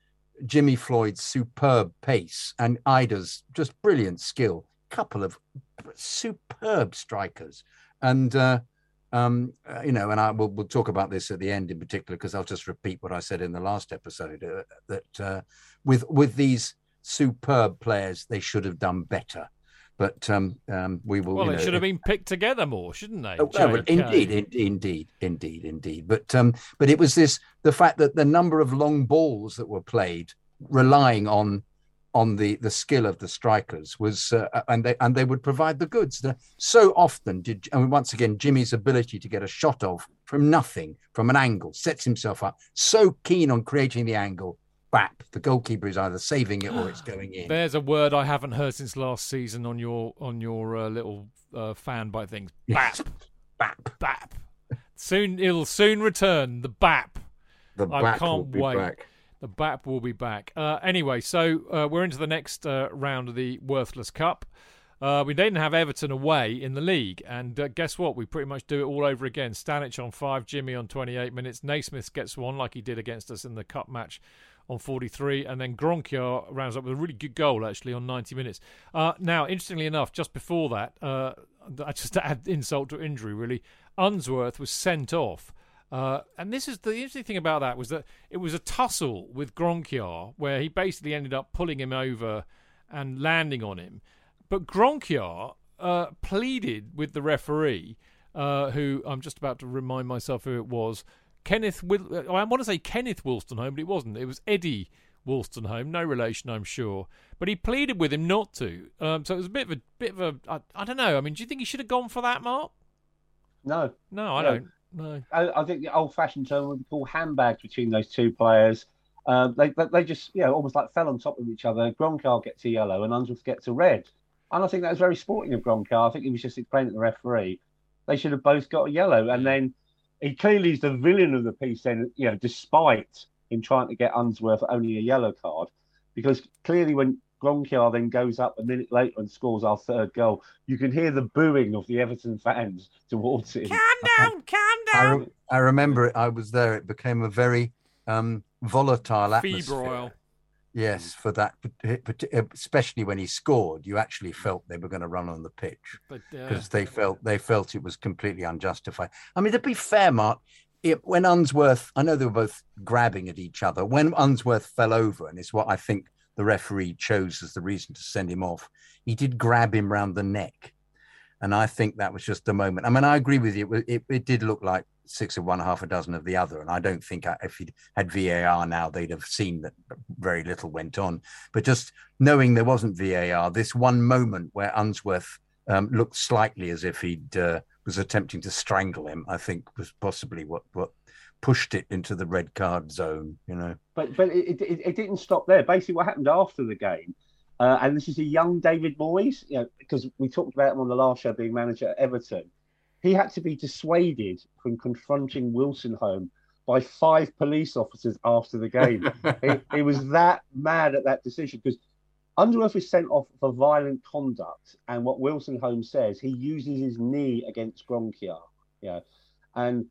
Jimmy Floyd's superb pace and Eidur's just brilliant skill, couple of superb strikers, and uh, um, uh, you know, and I will we'll talk about this at the end in particular because I'll just repeat what I said in the last episode uh, that uh, with with these superb players they should have done better, but um, um, we will. Well, you know, should have been picked together more, shouldn't they? Oh, indeed, in- indeed, indeed, indeed. But um, but it was this the fact that the number of long balls that were played, relying on on the the skill of the strikers was, uh, and they and they would provide the goods. So often did, I mean, once again, Jimmy's ability to get a shot off from nothing, from an angle, sets himself up. So keen on creating the angle. Bap, the goalkeeper is either saving it or it's going in. There's a word I haven't heard since last season on your on your uh, little uh, fan by things. Bap, Bap. bap. Soon it'll soon return. The bap. The I back can't will be wait. back. The BAP will be back. Uh, anyway, so uh, we're into the next uh, round of the Worthless Cup. Uh, we then have Everton away in the league, and uh, guess what? We pretty much do it all over again. Stanic on five, Jimmy on 28 minutes. Naysmith gets one like he did against us in the cup match on 43, and then Gronkjar rounds up with a really good goal actually on 90 minutes. Uh, now, interestingly enough, just before that, uh, just to add insult to injury, really, Unsworth was sent off. Uh, and this is the interesting thing about that was that it was a tussle with Gronkjar where he basically ended up pulling him over and landing on him. But Gronkjar uh, pleaded with the referee, uh, who I'm just about to remind myself who it was. Kenneth, uh, I want to say Kenneth Wolstenholme, but it wasn't. It was Eddie Wolstenholme, no relation, I'm sure. But he pleaded with him not to. Um, so it was a bit of a bit of a. I, I don't know. I mean, do you think he should have gone for that, Mark? No, No, I No. don't. No. I, I think the old-fashioned term would be called handbags between those two players. They, they they just you know almost like fell on top of each other. Gronkjar gets a yellow and Unsworth gets a red, and I think that was very sporting of Gronkjar. I think he was just explaining to the referee they should have both got a yellow, and then he clearly is the villain of the piece. Then you know, despite him trying to get Unsworth only a yellow card, because clearly when Gronkjar then goes up a minute later and scores our third goal, you can hear the booing of the Everton fans towards him. Calm down, calm I, down. re- I remember it. I was there. It became a very um, volatile atmosphere. Febrile. Yes, mm. for that, pat- eh, pat- eh, especially when he scored, you actually felt they were going to run on the pitch But uh, because they felt they felt it was completely unjustified. I mean, to be fair, Mark, it, when Unsworth, I know they were both grabbing at each other. When Unsworth fell over, and it's what I think the referee chose as the reason to send him off, he did grab him round the neck, and I think that was just the moment. I mean, I agree with you. It, it, it did look like six of one, half a dozen of the other, and I don't think I- if he'd had VAR now, they'd have seen that very little went on. But just knowing there wasn't VAR, this one moment where Unsworth um, looked slightly as if he'd uh, was attempting to strangle him, I think was possibly what what pushed it into the red card zone. You know, But but it, it, it didn't stop there. Basically, what happened after the game, uh, and this is a young David Moyes, you know, because we talked about him on the last show being manager at Everton. He had to be dissuaded from confronting Wolstenholme by five police officers after the game. he, he was that mad at that decision because Unsworth was sent off for violent conduct, and what Wolstenholme says, he uses his knee against Gronkjar. Yeah, and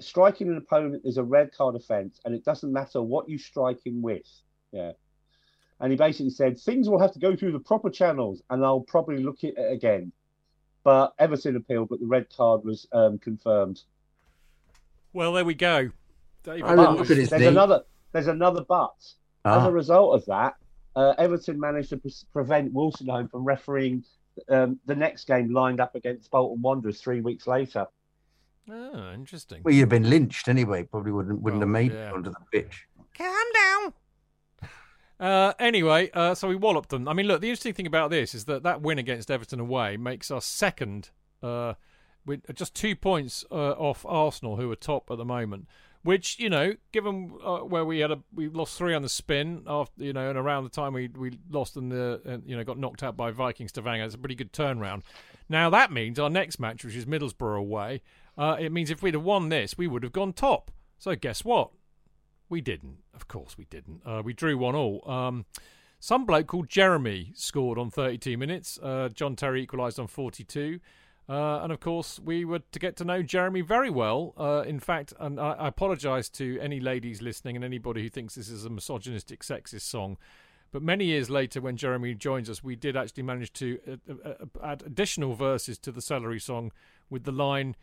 striking an opponent is a red card offence, and it doesn't matter what you strike him with. Yeah, and he basically said things will have to go through the proper channels, and I'll probably look at it again. But Everton appealed, but the red card was um, confirmed. well, there we go. David I But look at his there's knee. another. There's another but. As Ah. a result of that, uh, Everton managed to pre- prevent Wolstenholme from refereeing um, the next game lined up against Bolton Wanderers three weeks later. Oh, interesting. well, you'd have been lynched anyway. Probably wouldn't wouldn't Well, have made yeah. it onto the pitch. Calm down. Uh, anyway, uh, so we walloped them. I mean, look, the interesting thing about this is that that win against Everton away makes us second, uh, with just two points uh, off Arsenal, who are top at the moment. Which you know, given uh, where we had a we lost three on the spin after you know, and around the time we we lost in the and, you know got knocked out by Viking Stavanger, it's a pretty good turnaround. Now that means our next match, which is Middlesbrough away, uh, it means if we'd have won this, we would have gone top. So guess what? We didn't. Of course, we didn't. Uh, we drew one all. Um, some bloke called Jeremy scored on 32 minutes. Uh, John Terry equalised on 42. Uh, and of course, we were to get to know Jeremy very well. Uh, in fact, and I, I apologise to any ladies listening and anybody who thinks this is a misogynistic, sexist song. But many years later, when Jeremy joins us, we did actually manage to uh, uh, uh, add additional verses to the celery song with the line,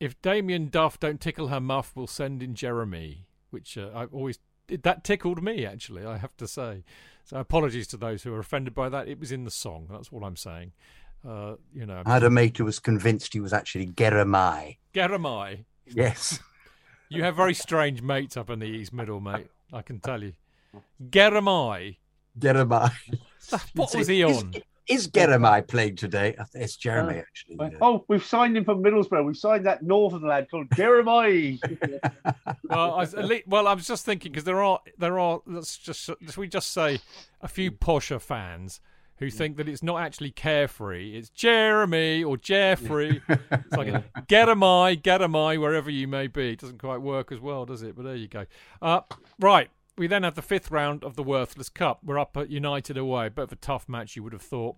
"If Damien Duff don't tickle her muff, we'll send in Jeremy." Which uh, I've always that tickled me actually. I have to say. So apologies to those who are offended by that. It was in the song. That's what I'm saying. Uh, you know, I had a mate was convinced he was actually Geramai. Garamai. Yes. You have very strange mates up in the East Middle, mate. I can tell you. Garamai. Jeremiah. What was he on? Is Jeremiah playing today? It's Jeremy, uh, actually. yeah. Oh, we've signed him from Middlesbrough. We've signed that northern lad called Jeremiah. well, I was, well, I was just thinking because there are there are let's just should we just say a few mm. posher fans who mm. think that it's not actually carefree. It's Jeremy or Jeffrey. It's like get am I, get am I, wherever you may be. It doesn't quite work as well, does it? But there you go. Uh, right. We then have the fifth round of the Worthless Cup. We're up at United away. Bit of a tough match, you would have thought.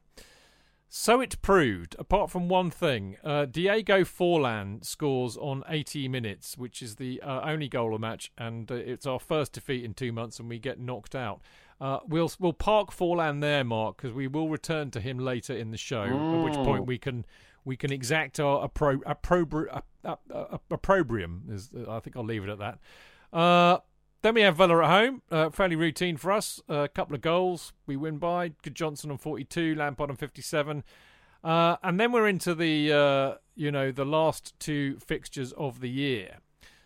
So it proved, apart from one thing, uh, Diego Forlan scores on 80 minutes, which is the uh, only goal of the match, and uh, it's our first defeat in two months, and we get knocked out. Uh, we'll we'll park Forlan there, Mark, because we will return to him later in the show. At which point we can we can exact our appro- uh, uh, uh, opprobrium. Is I think I'll leave it at that. Uh, then we have Villa at home. Uh, fairly routine for us. A couple of goals we win by. Gudjohnsen on 42, Lampard on 57. Uh, and then we're into the uh, you know the last two fixtures of the year.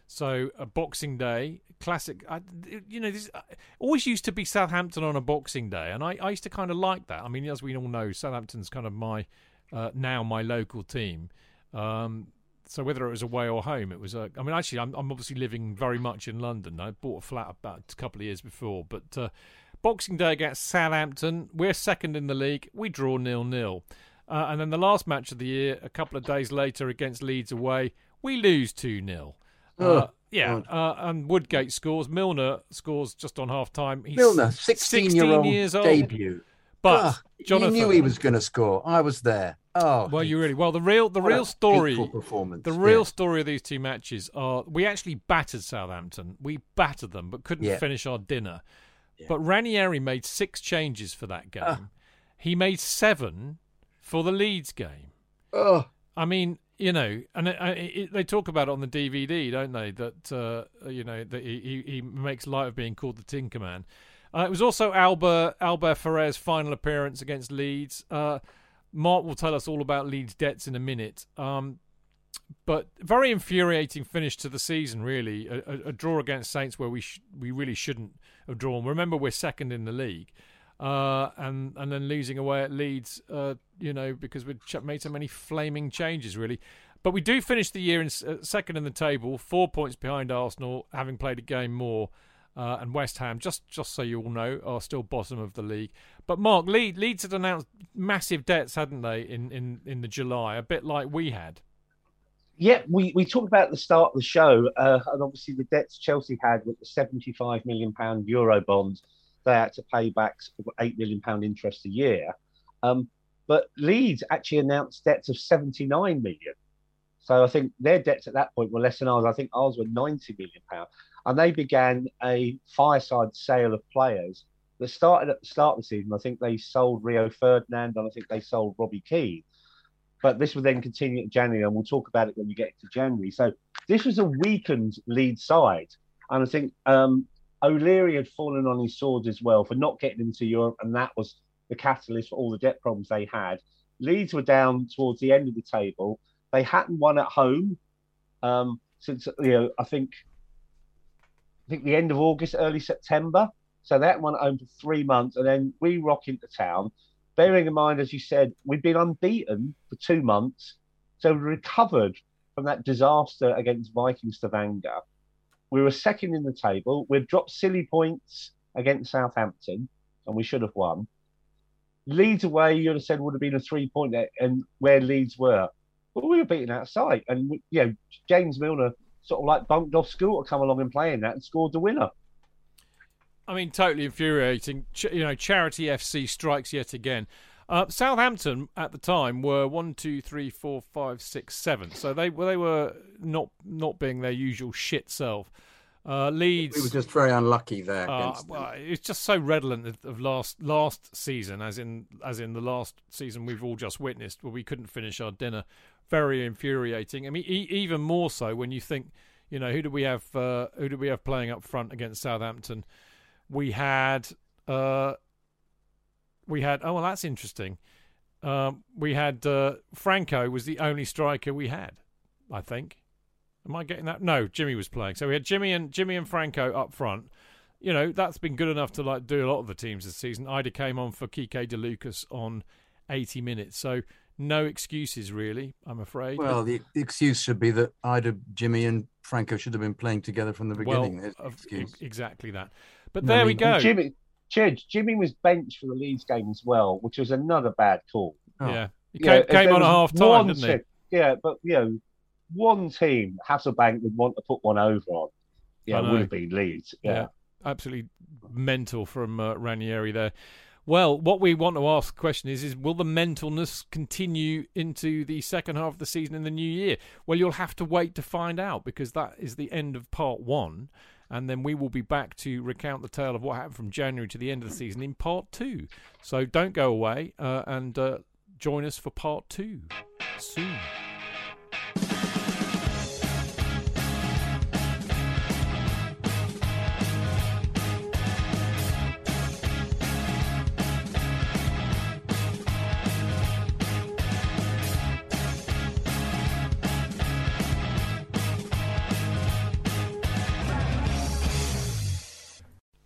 So a Boxing Day, classic. I, you know, this uh, always used to be Southampton on a Boxing Day, and I, I used to kind of like that. I mean, as we all know, Southampton's kind of my uh, now my local team. Um, so whether it was away or home, it was. A, I mean, actually, I'm, I'm obviously living very much in London. I bought a flat about a couple of years before, but uh, Boxing Day against Southampton, we're second in the league. We draw nil nil, uh, and then the last match of the year, a couple of days later against Leeds away, we lose two 0 uh, Oh, yeah, uh, and Woodgate scores. Milner scores just on half time. He's Milner, 16 year old years old. debut. But Ah, Jonathan, you knew he was going to score. I was there. Oh, well, you really well. The real, the real story, performance. the real Yeah. story of these two matches are we actually battered Southampton. We battered them, but couldn't Yeah. finish our dinner. Yeah. But Ranieri made six changes for that game. Ah. He made seven for the Leeds game. Oh, I mean, you know, and it, it, it, they talk about it on the DVD, don't they? That uh, you know that he, he makes light of being called the Tinker Man. Uh, it was also Albert Albert Ferrer's final appearance against Leeds. Mark will tell us all about Leeds' debts in a minute. Um, but very infuriating finish to the season, really. A, a, a draw against Saints where we sh- we really shouldn't have drawn. Remember, we're second in the league, uh, and and then losing away at Leeds, uh, you know, because ch- made so many flaming changes, really. But we do finish the year in uh, second in the table, four points behind Arsenal, having played a game more. Uh, and West Ham, just just so you all know, are still bottom of the league. But Mark, Leeds, Leeds had announced massive debts, hadn't they, in, in, in the July, a bit like we had. Yeah, we, we talked about the start of the show, uh, and obviously the debts Chelsea had with the seventy-five million pound euro bonds, they had to pay back eight million pound interest a year. Um, but Leeds actually announced debts of seventy-nine million. So I think their debts at that point were less than ours. I think ours were ninety million pound, and they began a fireside sale of players that started at the start of the season. I think they sold Rio Ferdinand, and I think they sold Robbie Keane but this will then continue in January, and we'll talk about it when we get to January. So this was a weakened lead side, and I think um, O'Leary had fallen on his sword as well for not getting into Europe, and that was the catalyst for all the debt problems they had. Leeds were down towards the end of the table. They hadn't won at home um, since you know I think I think the end of August, early September. So that at home for three months, and then we rock into town bearing in mind, as you said, we've been unbeaten for two months. So we recovered from that disaster against Viking Stavanger. We were second in the table. We've dropped silly points against Southampton, and we should have won. Leeds away, you'd have said would have been a three point, and where Leeds were, but we were beaten outside. And you know, James Milner sort of like bumped off school to come along and play in that and scored the winner. I mean, totally infuriating. Ch- you know, Charity FC strikes yet again. Uh, Southampton at the time were one, two, three, four, five, six, seven. So they well, they were not not being their usual shit self. Uh, Leeds. we were just very unlucky there. Uh, against well, it's just so redolent of, of last last season, as in as in the last season we've all just witnessed, where we couldn't finish our dinner. Very infuriating. I mean, e- even more so when you think, you know, who do we have? Uh, who do we have playing up front against Southampton? We had, uh, we had. Oh well, that's interesting. Um, we had uh, Franco was the only striker we had, I think. Am I getting that? No, Jimmy was playing. So we had Jimmy and Jimmy and Franco up front. you know that's been good enough to like do a lot of the teams this season. Eidur came on for Quique De Lucas on 80 minutes, so no excuses really. I'm afraid. Well, the, the excuse should be that Eidur, Jimmy, and Franco should have been playing together from the beginning. well, of- exactly that. But I there we go. Jimmy, Chidge, Jimmy was benched for the Leeds game as well, which was another bad call. Oh. Yeah, he You know, came, if came there on at was half time, didn't he? team- Yeah, but you know, one team, Hasselbaink would want to put one over on. Yeah, it would have been Leeds. Yeah. Yeah. Absolutely mental from uh, Ranieri there. Well, what we want to ask the question is: is will the mentalness continue into the second half of the season in the new year? Well, you'll have to wait to find out because that is the end of part one, and then we will be back to recount the tale of what happened from January to the end of the season in part two. So don't go away uh, and uh, join us for part two soon.